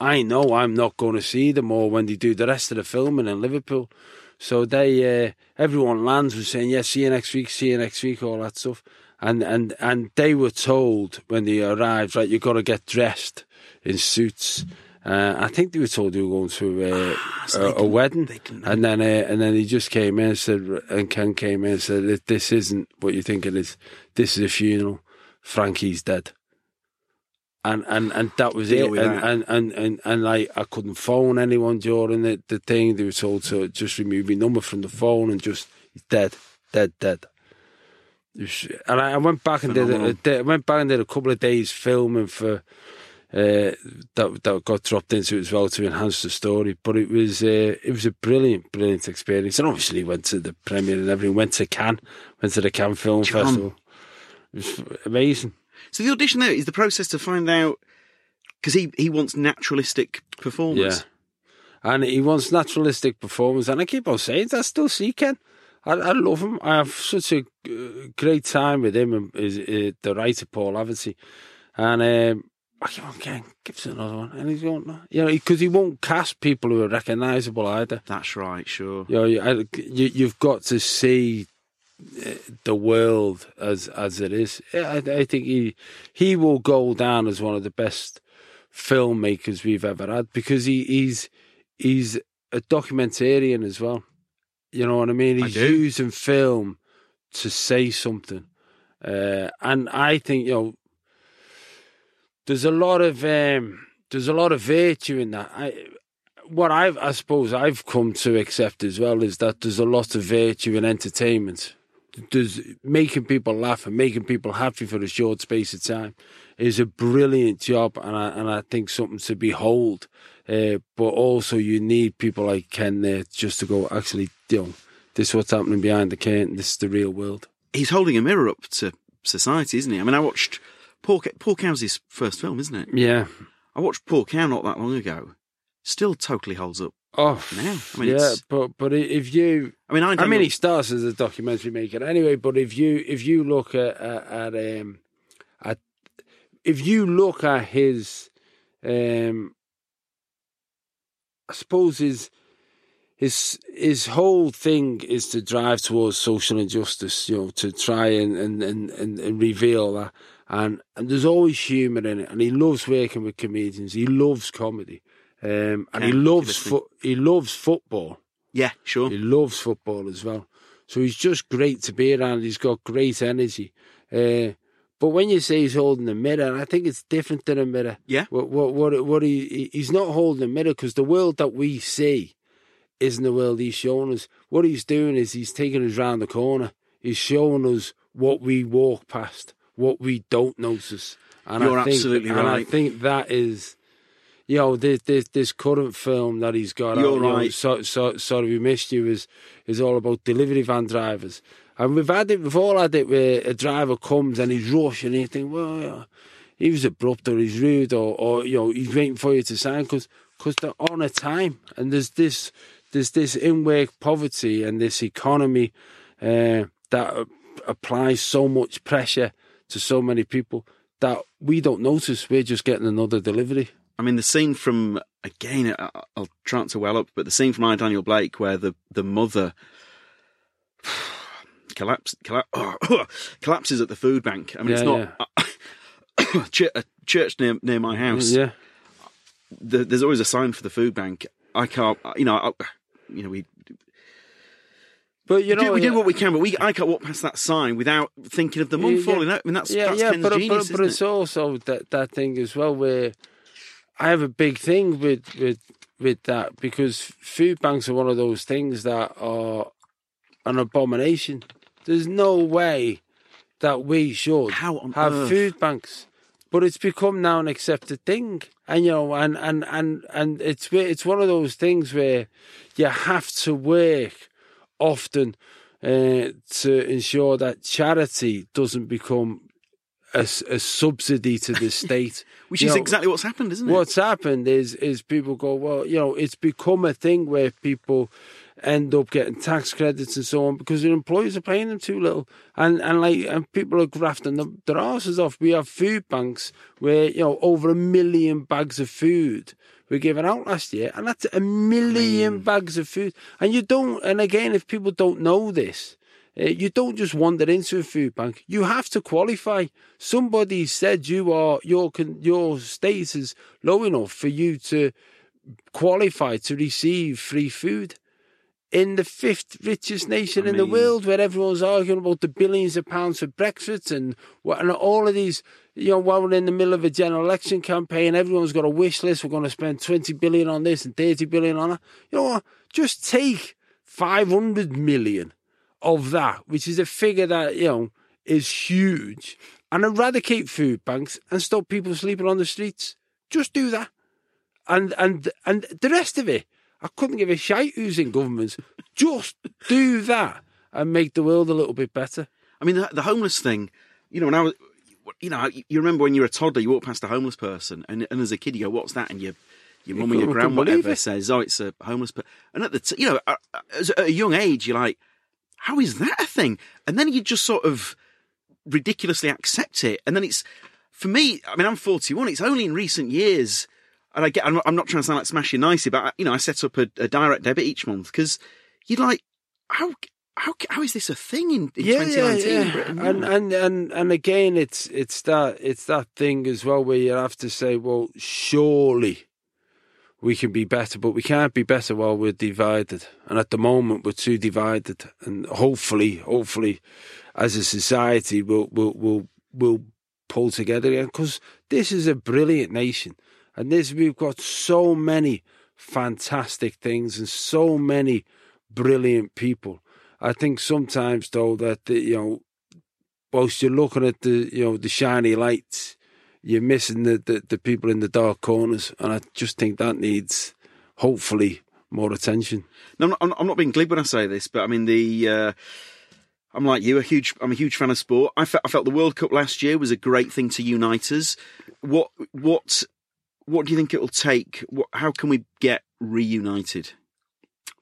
I know I'm not going to see them all when they do the rest of the filming in Liverpool. So they, uh, everyone lands was saying, "Yeah, see you next week, see you next week," all that stuff. And and and they were told when they arrived, right, you've got to get dressed in suits. Uh, I think they were told they were going to uh, Ah, so a, a wedding, can- and then uh, and then he just came in and said, and Ken came in and said, "This isn't what you think it is. This is a funeral. Frankie's dead." And and and that was it. And, that. and and and and like I couldn't phone anyone during the, the thing. They were told to just remove my number from the phone and just dead, dead, dead. Was- And I, I went back and did a, Phenomenal. a day- I went back and did a couple of days filming for uh, that that got dropped into it as well to enhance the story. But it was uh, it was a brilliant, brilliant experience. And obviously went to the premiere and everything. Went to Cannes, went to the Cannes Film. Festival. It was amazing. So the audition there is the process to find out because he he wants naturalistic performance. Yeah. And he wants naturalistic performance. And I keep on saying that I still see Ken. I, I love him. I have such a uh, great time with him and is uh, the writer Paul Laverty. And um, I keep on give us another one. And he's going, no. you know, because he won't cast people who are recognisable either. That's right. Sure. You know, you, I- you, you've got to see uh, the world as as it is. I, I think he he will go down as one of the best filmmakers we've ever had because he, he's he's a documentarian as well. You know what I mean? I He's do. using film to say something, uh, and I think you know there's a lot of um, there's a lot of virtue in that. I, what I've, I suppose I've come to accept as well is that there's a lot of virtue in entertainment. There's making people laugh and making people happy for a short space of time is a brilliant job, and I and I think something to behold. Uh, but also, you need people like Ken there just to go. Actually, you know, this is what's happening behind the curtain. This is the real world. He's holding a mirror up to society, isn't he? I mean, I watched Paul Ca- Poor Cow's first film, isn't it? Yeah. I watched Poor Cow not that long ago. Still totally holds up. Oh, Now, I mean, yeah, it's- but but if you I mean, I, I mean, he starts as a documentary maker anyway. But if you if you look at at, at um at if you look at his um, I suppose his his his whole thing is to drive towards social injustice. You know, to try and and and, and, and reveal that. And and there's always humour in it. And he loves working with comedians. He loves comedy. Um, and he loves fo- he loves football. yeah, sure. He loves football as well. So he's just great to be around. He's got great energy. Uh, but when you say he's holding a mirror, I think it's different than a mirror. Yeah. What what what, what he he- he's not holding a mirror because the world that we see isn't the world he's showing us. What he's doing is he's taking us round the corner. He's showing us what we walk past, what we don't notice. And You're I think, absolutely and I think that is you know, this this, this current film that he's got. You're out, you know, right. so, so, sorry, we missed you. Is is all about delivery van drivers, and we've had it. We've all had it where a driver comes and he's rushing. And you think, well, yeah, he was abrupt or he's rude or, or you know he's waiting for you to sign because because they're on a time. And there's this there's this in work poverty and this economy uh, that applies so much pressure to so many people that we don't notice. We're just getting another delivery. I mean, the scene from again, I'll try not to well up, but the scene from I Daniel Blake where the the mother collapse, colla- collapses at the food bank. I mean, it's not Ch- a church near near my house. Yeah. The, there's always a sign for the food bank. I can't, you know, I, you know, we But you we, know, do, we do what we can, but we I can't walk past that sign without thinking of the mum Yeah, falling out. I mean, that's yeah, that's yeah, Ken's but, genius, but, but it's it? also that that thing as well where I have a big thing with with with that because food banks are one of those things that are an abomination. There's no way that we should have earth? food banks, but it's become now an accepted thing, and you know, and and and and it's it's one of those things where you have to work often uh, to ensure that charity doesn't become a subsidy to the state. Which You is know, exactly what's happened, isn't it? What's happened is is people go, well, you know, it's become a thing where people end up getting tax credits and so on because their employers are paying them too little, and and like and people are grafting the, their asses off. We have food banks where you know over a million bags of food were given out last year, and that's a million bags of food. And you don't, and again, if people don't know this. Uh, you don't just wander into a food bank. You have to qualify. Somebody said you are your your status low enough for you to qualify to receive free food in the fifth richest nation in the world, where everyone's arguing about the billions of pounds for Brexit and what, and all of these. You know, while we're in the middle of a general election campaign, everyone's got a wish list. We're going to spend twenty billion on this and thirty billion on that. You know what? Just take five hundred million of that, which is a figure that you know is huge, and eradicate food banks and stop people sleeping on the streets. Just do that and and and the rest of it, I couldn't give a shite who's in governments. Just do that and make the world a little bit better. I mean, the, the homeless thing, you know, when I was, you know, you remember when you were a toddler, you walk past a homeless person, and, and as a kid, you go, "What's that?" And your your mum or your gran, whatever, says, "Oh, it's a homeless." person. And at the, t- you know, uh, at a young age, you're like, "How is that a thing?" And then you just sort of ridiculously accept it, and then it's for me. I mean, I'm 41. It's only in recent years. And I get, I'm not, I'm not trying to sound like smashing nicey, but I, you know, I set up a, a direct debit each month because you're like, how, how, how is this a thing in, in 2019 in Britain? And and and and again, it's it's that it's that thing as well where you have to say, well, surely we can be better, but we can't be better while we're divided. And at the moment, we're too divided. And hopefully, hopefully, as a society, we'll we'll we'll, we'll pull together again because this is a brilliant nation, and this we've got so many fantastic things and so many brilliant people. I think sometimes though that the, you know, whilst you're looking at the you know the shiny lights, you're missing the, the, the people in the dark corners, and I just think that needs hopefully more attention. No, I'm not, I'm not being glib when I say this, but I mean the. Uh, I'm like you, a huge. I'm a huge fan of sport. I felt, I felt the World Cup last year was a great thing to unite us. What what what do you think it will take? What, how can we get reunited?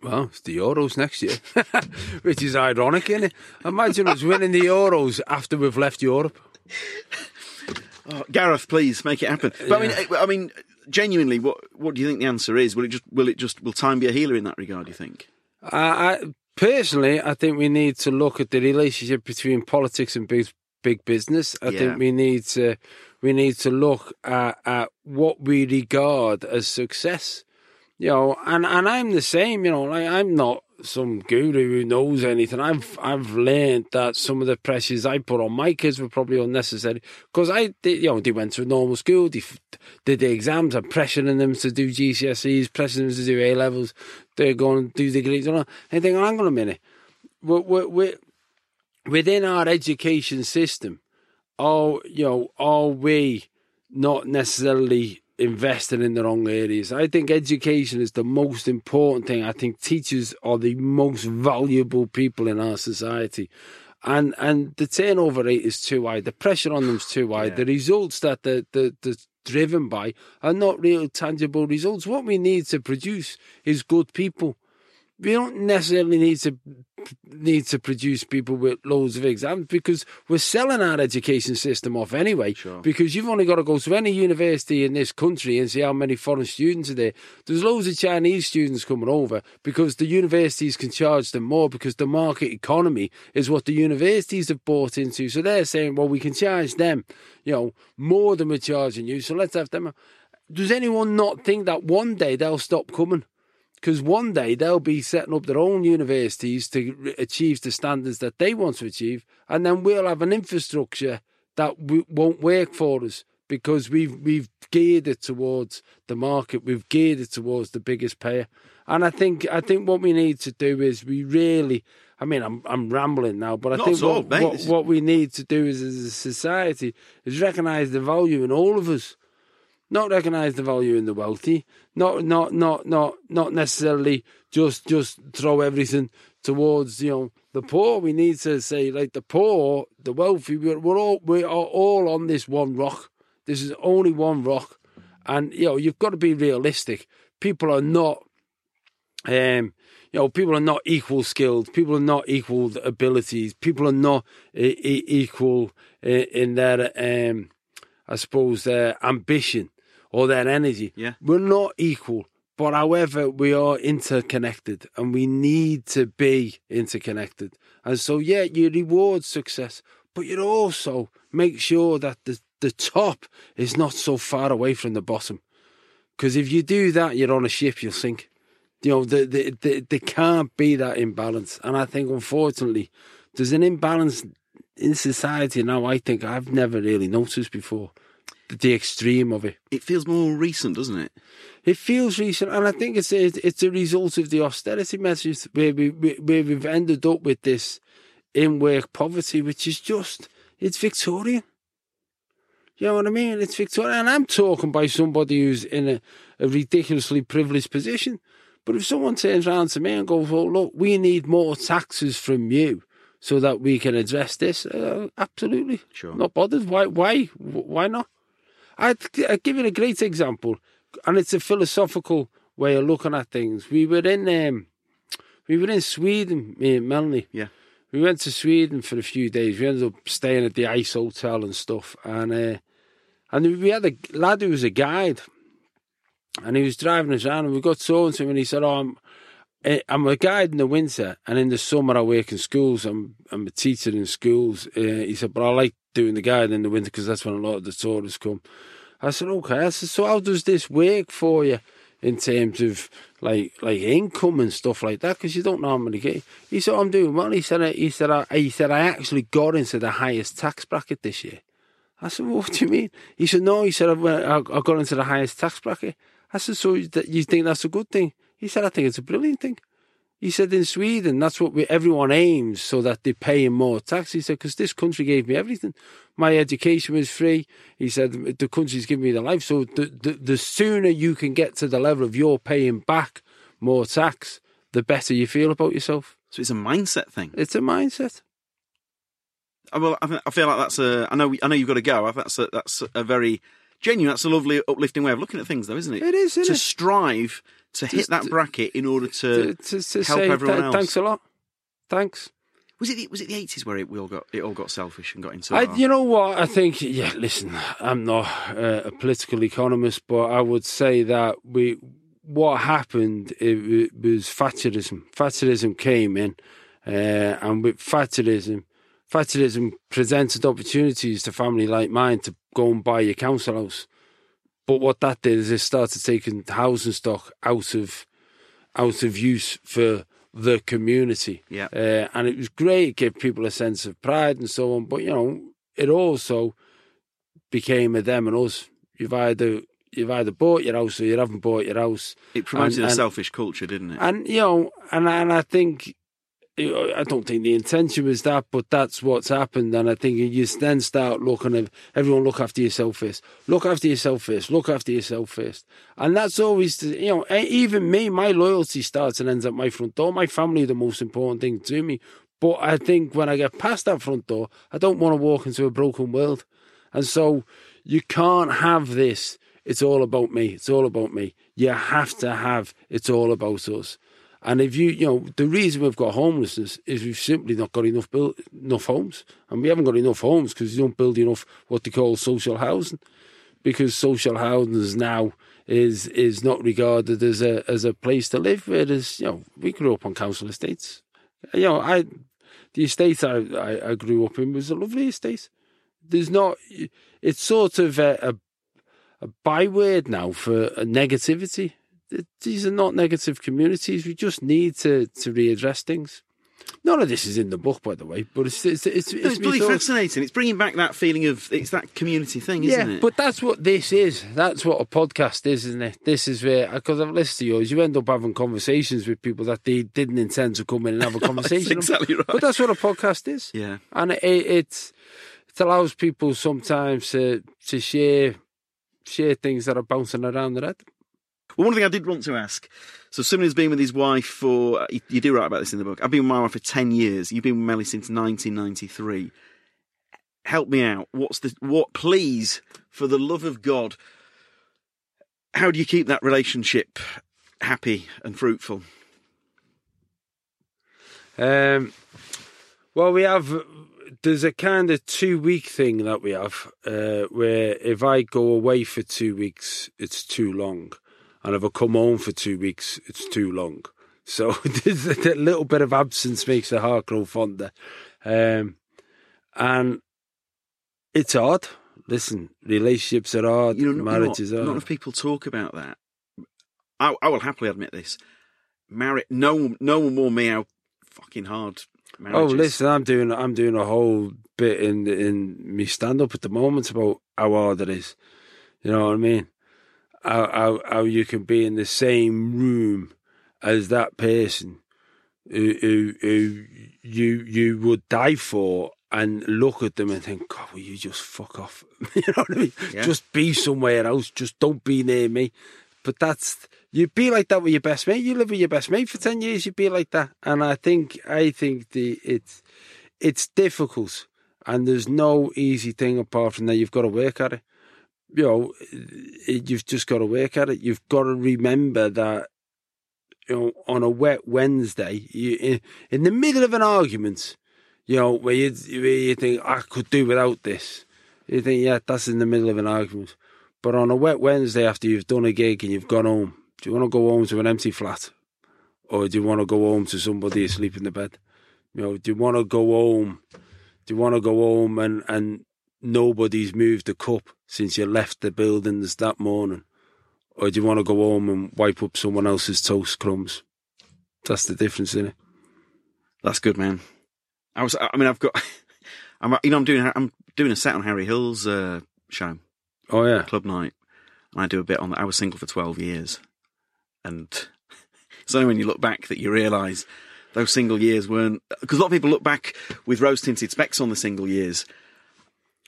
Well, it's the Euros next year, which is ironic, isn't it? Imagine us winning the Euros after we've left Europe. Oh, Gareth, please make it happen. But I mean, I mean, genuinely, what what do you think the answer is? Will it just will it just will time be a healer in that regard? Do you think? I, I personally, I think we need to look at the relationship between politics and big big business. I Yeah. think we need to we need to look at, at what we regard as success. You know, and, and I'm the same. You know, like I'm not some guru who knows anything. I've I've learned that some of the pressures I put on my kids were probably unnecessary because I did. You know, they went to a normal school, they did the exams. I'm pressuring them to do GCSEs, pressuring them to do A levels. They're going to do degrees. And I think, hang on a minute, we're, we're, we're, within our education system, are you know, are we not necessarily investing in the wrong areas? I think education is the most important thing. I think teachers are the most valuable people in our society. And and the turnover rate is too high. The pressure on them is too high. The results that the the, the driven by are not real tangible results. What we need to produce is good people we don't necessarily need to need to produce people with loads of exams because we're selling our education system off anyway. Because you've only got to go to any university in this country and see how many foreign students are there. There's loads of Chinese students coming over because the universities can charge them more because the market economy is what the universities have bought into. So they're saying, well, we can charge them, you know, more than we're charging you. So let's have them. Does anyone not think that one day they'll stop coming? Because one day they'll be setting up their own universities to achieve the standards that they want to achieve, and then we'll have an infrastructure that w- won't work for us because we've we've geared it towards the market, we've geared it towards the biggest payer, and I think I think what we need to do is we really. I mean, I'm I'm rambling now, but I Not think what, what, what we need to do is, as a society, is recognise the value in all of us not recognise the value in the wealthy, not not not not not necessarily just just throw everything towards you know the poor. We need to say like the poor, the wealthy. We're, we're all we are all on this one rock. This is only one rock, and you know you've got to be realistic. People are not Um, you know, people are not equal skilled. People are not equal abilities. People are not equal in, in their, um, I suppose, their ambition or their energy. Yeah. We're not equal. But however, we are interconnected and we need to be interconnected. And so, yeah, you reward success, but you also make sure that the, the top is not so far away from the bottom. Because if you do that, you're on a ship, you'll sink. You know, the, the, the, can't be that imbalance. And I think, unfortunately, there's an imbalance in society now, I think I've never really noticed before. The extreme of it. It feels more recent, doesn't it? It feels recent, and I think it's a, it's a result of the austerity measures where we where we've ended up with this in work poverty, which is just it's Victorian. You know what I mean? It's Victorian, and I'm talking by somebody who's in a, a ridiculously privileged position. But if someone turns around to me and goes, "Well, look, we need more taxes from you so that we can address this," uh, absolutely, Sure. not bothered. Why? Why? Why not? I'd, I'd give you a great example, and it's a philosophical way of looking at things. We were in um, we were in Sweden, me and Melanie. Yeah. We went to Sweden for a few days. We ended up staying at the Ice Hotel and stuff, and uh, and we had a lad who was a guide, and he was driving us around, and we got talking to him, and he said, "Oh, I'm." eh, I'm a guide in the winter, and in the summer I work in schools. I'm I'm a teacher in schools. Uh, he said, but I like doing the guide in the winter because that's when a lot of the tourists come. I said, okay. I said, so how does this work for you in terms of like like income and stuff like that? Because you don't normally get. He said, I'm doing well. He said, I- he said, I, he said, I actually got into the highest tax bracket this year. I said, well, what do you mean? He said, no. He said, I, went- I I got into the highest tax bracket. I said, so you you think that's a good thing? He said, I think it's a brilliant thing. He said, in Sweden, that's what we, everyone aims so that they pay paying more tax. He said, because this country gave me everything. My education was free. He said, the country's given me the life. So the, the, the sooner you can get to the level of you're paying back more tax, the better you feel about yourself. So it's a mindset thing. It's a mindset. Uh, Well, I, I feel like that's a. I know. I know you've got to go. I think that's a, that's a very genuine. That's a lovely, uplifting way of looking at things, though, isn't it? It is, isn't to it? strive to hit that to- bracket in order To, to, to, to help say everyone th- else. thanks a lot. Thanks. Was it the, was it the eighties where it we all got it all got selfish and got into? I, our- you know what? I think, yeah, listen, I'm not uh, a political economist, but I would say that we, what happened, it, it was Thatcherism. Thatcherism came in, uh, and with Thatcherism, Thatcherism presented opportunities to family like mine to go and buy your council house. But what that did is it started taking housing stock out of out of use for the community. Yeah. Uh, and it was great, it gave people a sense of pride and so on. But, you know, it also became a them and us. You've either you've either bought your house or you haven't bought your house. it promoted and- a and- selfish culture, didn't it? And, you know, and, and I think, I don't think the intention was that, but that's what's happened. And I think you then start looking at everyone look after yourself first. Look after yourself first. Look after yourself first. And that's always, you know, even me, my loyalty starts and ends at my front door. My family the most important thing to me. But I think when I get past that front door, I don't want to walk into a broken world. And so you can't have this. It's all about me. It's all about me. You have to have it's all about us. And if you, you know, the reason we've got homelessness is we've simply not got enough build, enough homes, and we haven't got enough homes because you don't build enough what they call social housing, because social housing is now is is not regarded as a as a place to live. Whereas you know we grew up on council estates. You know, I the estate I, I, I grew up in was a lovely estate. There's not. It's sort of a, a, a byword now for negativity. Th- These are not negative communities. We just need to to readdress things. None of this is in the book, by the way, but it's it's it's, No, it's bloody fascinating. It's bringing back that feeling of it's that community thing, Yeah, isn't it? but that's what this is. That's what a podcast is, isn't it? This is where, because I've listened to yours, you end up having conversations with people that they didn't intend to come in and have a conversation. exactly right. But that's what a podcast is. yeah. and it, it's it allows people sometimes to to share share things that are bouncing around their head. Well, one thing I did want to ask. So, somebody has been with his wife for. You, you do write about this in the book. I've been with my wife for ten years. You've been with Melly since 1993. Help me out. What's the what? Please, for the love of God, how do you keep that relationship happy and fruitful? Um, well, we have. There's a kind of two week thing that we have uh, where if I go away for two weeks, it's too long, and if I come home for two weeks, it's too long. So a little bit of absence makes the heart grow fonder, um, and it's hard. Listen, relationships are hard. You know, you know are Not hard. enough people talk about that. I, I will happily admit this. Married, no, no one warned me how fucking hard Oh, listen, I'm doing I'm doing a whole bit in in me stand up at the moment about how hard it is. You know what I mean? How how, how you can be in the same room as that person who, who who you you would die for and look at them and think, God, will you just fuck off? you know what I mean? Yeah. Just be somewhere else. Just don't be near me. But that's you'd be like that with your best mate. You live with your best mate for ten years, you'd be like that. And I think I think the it's it's difficult, and there's no easy thing apart from that. You've got to work at it. You know, you've just got to work at it. You've got to remember that. You know, on a wet Wednesday, you in, in the middle of an argument, you know, where you where you think I could do without this. You think, yeah, that's in the middle of an argument. But on a wet Wednesday after you've done a gig and you've gone home, do you want to go home to an empty flat? Or do you want to go home to somebody asleep in the bed? You know, do you want to go home? Do you want to go home and, and nobody's moved the cup since you left the buildings that morning? Or do you want to go home and wipe up someone else's toast crumbs? That's the difference, isn't it? That's good, man. I was. I mean, I've got. I'm. You know, I'm doing. I'm doing a set on Harry Hill's uh, show, Oh, yeah. Clubnite, and I do a bit on. That. I was single for twelve years, and it's only when you look back that you realise those single years weren't. Because a lot of people look back with rose tinted specs on the single years.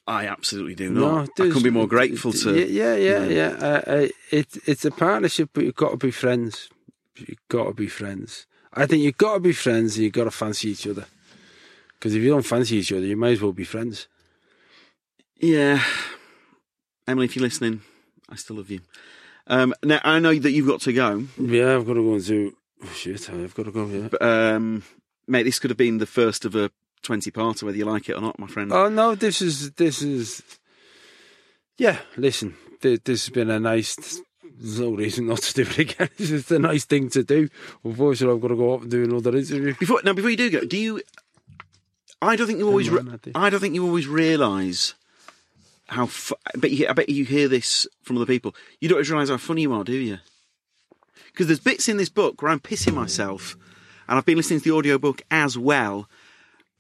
I absolutely do not. I there's- couldn't be more grateful to. Yeah, yeah, yeah. yeah. Uh, uh, it, it's a partnership, but you've got to be friends. You've got to be friends. I think you've got to be friends and you've got to fancy each other. Because if you don't fancy each other, you might as well be friends. Yeah. Emily, if you're listening, I still love you. Um, now, I know that you've got to go, Yeah, I've got to go and do. Oh, shit, I've got to go, yeah. but, um, mate, this could have been the first of a 20 parter, whether you like it or not, my friend. Oh, no, this is. This is. Yeah, listen, th- this has been a nice. There's no reason not to do it again. It's just a nice thing to do. Unfortunately, I've got to go up and do another interview. Before, now, before you do go, do you. I don't think you always. Re- I don't think you always realise how. Fu- I, bet you, I bet you hear this from other people. You don't always realise how funny you are, do you? Because there's bits in this book where I'm pissing myself, and I've been listening to the audiobook as well.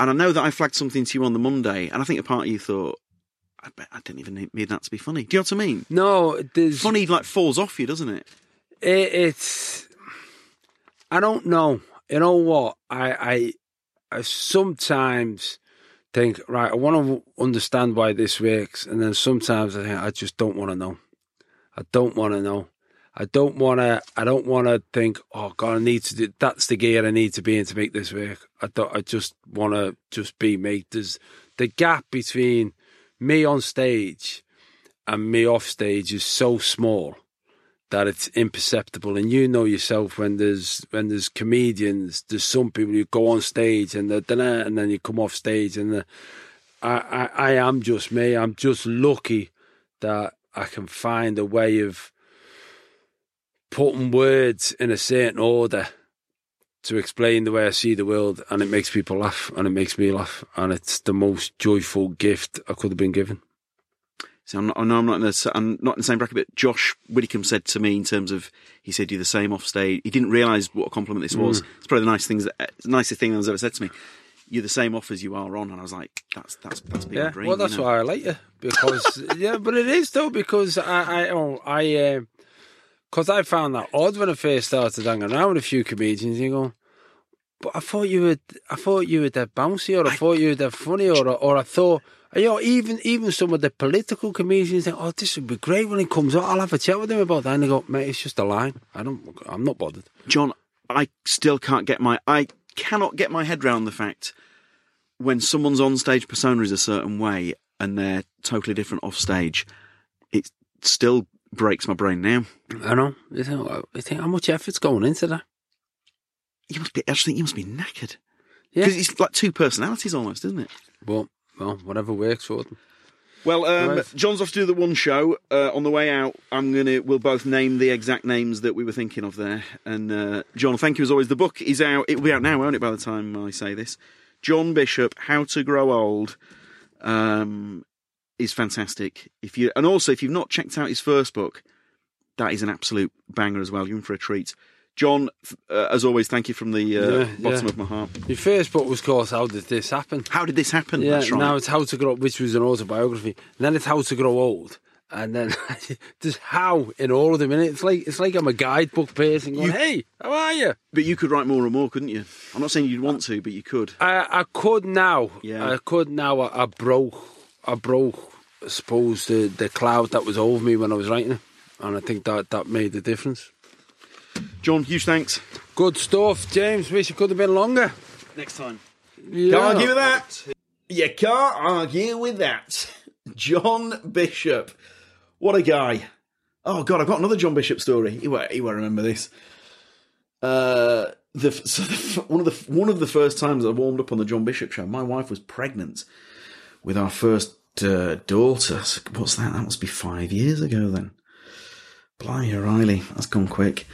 And I know that I flagged something to you on the Monday, and I think a part of you thought, I bet I didn't even need that to be funny. Do you know what I mean? No, there's. Funny like falls off you, doesn't it? It, it's. I don't know. You know what? I, I, I sometimes think, right, I want to understand why this works. And then sometimes I think, I just don't want to know. I don't want to know. I don't want to, I don't want to think, oh God, I need to do, that's the gear I need to be in to make this work. I don't, I just want to just be me. There's the gap between me on stage and me off stage is so small that it's imperceptible. And you know yourself when there's when there's comedians, there's some people who go on stage and they're and then you come off stage and the, I, I I am just me. I'm just lucky that I can find a way of putting words in a certain order to explain the way I see the world, and it makes people laugh, and it makes me laugh, and it's the most joyful gift I could have been given. So I'm not, oh, I know I'm not in the I'm not in the same bracket, but Josh Widdicombe said to me in terms of he said you're the same off stage. He didn't realise what a compliment this was. Mm. It's probably the nice things, that, nicest thing anyone's ever said to me. You're the same off as you are on, and I was like, that's that's that's been Yeah, dream. well, that's you know? why I like you because yeah, but it is though because I I oh, I uh, because I found that odd when I first started hanging around with a few comedians. You go, but I thought you were I thought you were dead bouncy, or I, thought you were dead funny, or or I thought. You know, even even some of the political comedians think, "Oh, this would be great when he comes out. I'll have a chat with him about that." And they go, "Mate, it's just a line. I don't. I'm not bothered." John, I still can't get my I cannot get my head round the fact when someone's on stage persona is a certain way and they're totally different off stage. It's still breaks my brain now. I know. You think, you think how much effort's going into that? You must be. I just think you must be knackered. Yeah. Because it's like two personalities almost, isn't it? But well, whatever works for them. Well, um, Right. John's off to do the one show. Uh, on the way out, I'm gonna. We'll both name the exact names that we were thinking of there. And uh, John, thank you as always. The book is out. It will be out now, won't it? By the time I say this, John Bishop, How to Grow Old, um, is fantastic. If you and also if you've not checked out his first book, that is an absolute banger as well. You're in for a treat. John, uh, as always, thank you from the uh, Yeah, bottom yeah. of my heart. Your first book was called How Did This Happen? How did this happen? Yeah, That's right. now it's How to Grow, which was an autobiography. And then it's How to Grow Old. And then just how in all of them. And it's like it's like I'm a guidebook person going, You- "Hey, how are you?" But you could write more and more, couldn't you? I'm not saying you'd want to, but you could. I I could now. Yeah. I could now. I, I broke. I broke. I suppose the the cloud that was over me when I was writing it, and I think that that made the difference. John, huge thanks. Good stuff, James. Wish it could have been longer. Next time. Yeah. Can't argue with that. You can't argue with that. John Bishop. What a guy. Oh, God, I've got another John Bishop story. He won't, he won't remember this. Uh, the, so the, one, of the, one of the first times I warmed up on the John Bishop show, my wife was pregnant with our first uh, daughter. So What's that? That must be five years ago then. Blimey, O'Reilly. That's gone quick.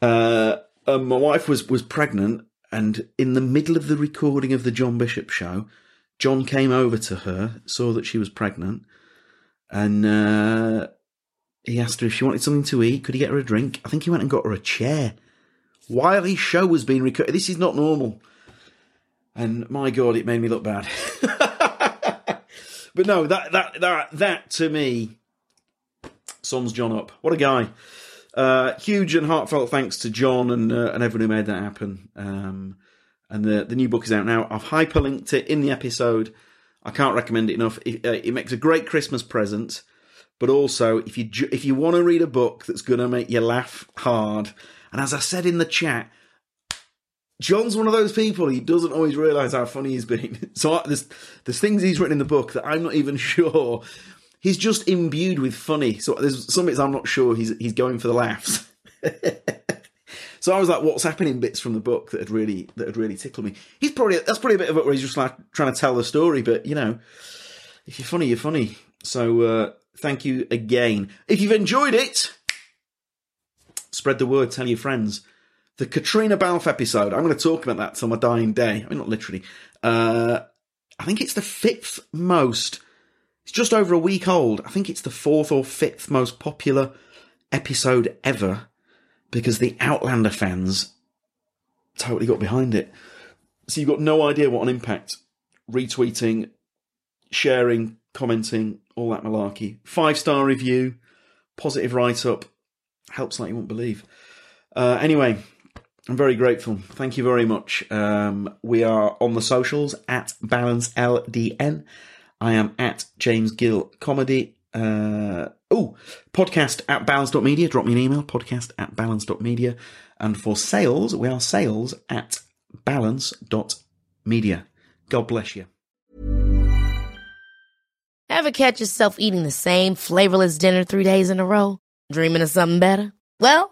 Uh, my wife was, was pregnant, and in the middle of the recording of the John Bishop show, John came over to her, saw that she was pregnant, and uh, he asked her if she wanted something to eat. Could he get her a drink? I think he went and got her a chair while his show was being recorded. This is not normal. And my God, it made me look bad. but no, that that that that to me sums John up. What a guy! Uh, huge and heartfelt thanks to John and uh, and everyone who made that happen. Um, and the the new book is out now. I've hyperlinked it in the episode. I can't recommend it enough. It, uh, it makes a great Christmas present, but also if you if you want to read a book that's going to make you laugh hard, and as I said in the chat, John's one of those people. He doesn't always realise how funny he's been. So I, there's there's things he's written in the book that I'm not even sure. He's just imbued with funny. So there's some bits I'm not sure he's he's going for the laughs. so I was like, what's happening? Bits from the book that had really that had really tickled me. He's probably that's probably a bit of it where he's just like trying to tell the story. But you know, if you're funny, you're funny. So uh, thank you again. If you've enjoyed it, spread the word. Tell your friends the Caitriona Balfe episode. I'm going to talk about that till my dying day. I mean, not literally. Uh, I think it's the fifth most. It's just over a week old. I think it's the fourth or fifth most popular episode ever because the Outlander fans totally got behind it. So you've got no idea what an impact retweeting, sharing, commenting, all that malarkey. Five star review, positive write up, helps like you won't believe. Uh, anyway, I'm very grateful. Thank you very much. Um, we are on the socials at Balance LDN. I am at James Gill Comedy. Uh, oh, podcast at balance.media. Drop me an email, podcast at balance.media. And for sales, we are sales at balance.media. God bless you. Ever catch yourself eating the same flavorless dinner three days in a row? Dreaming of something better? Well,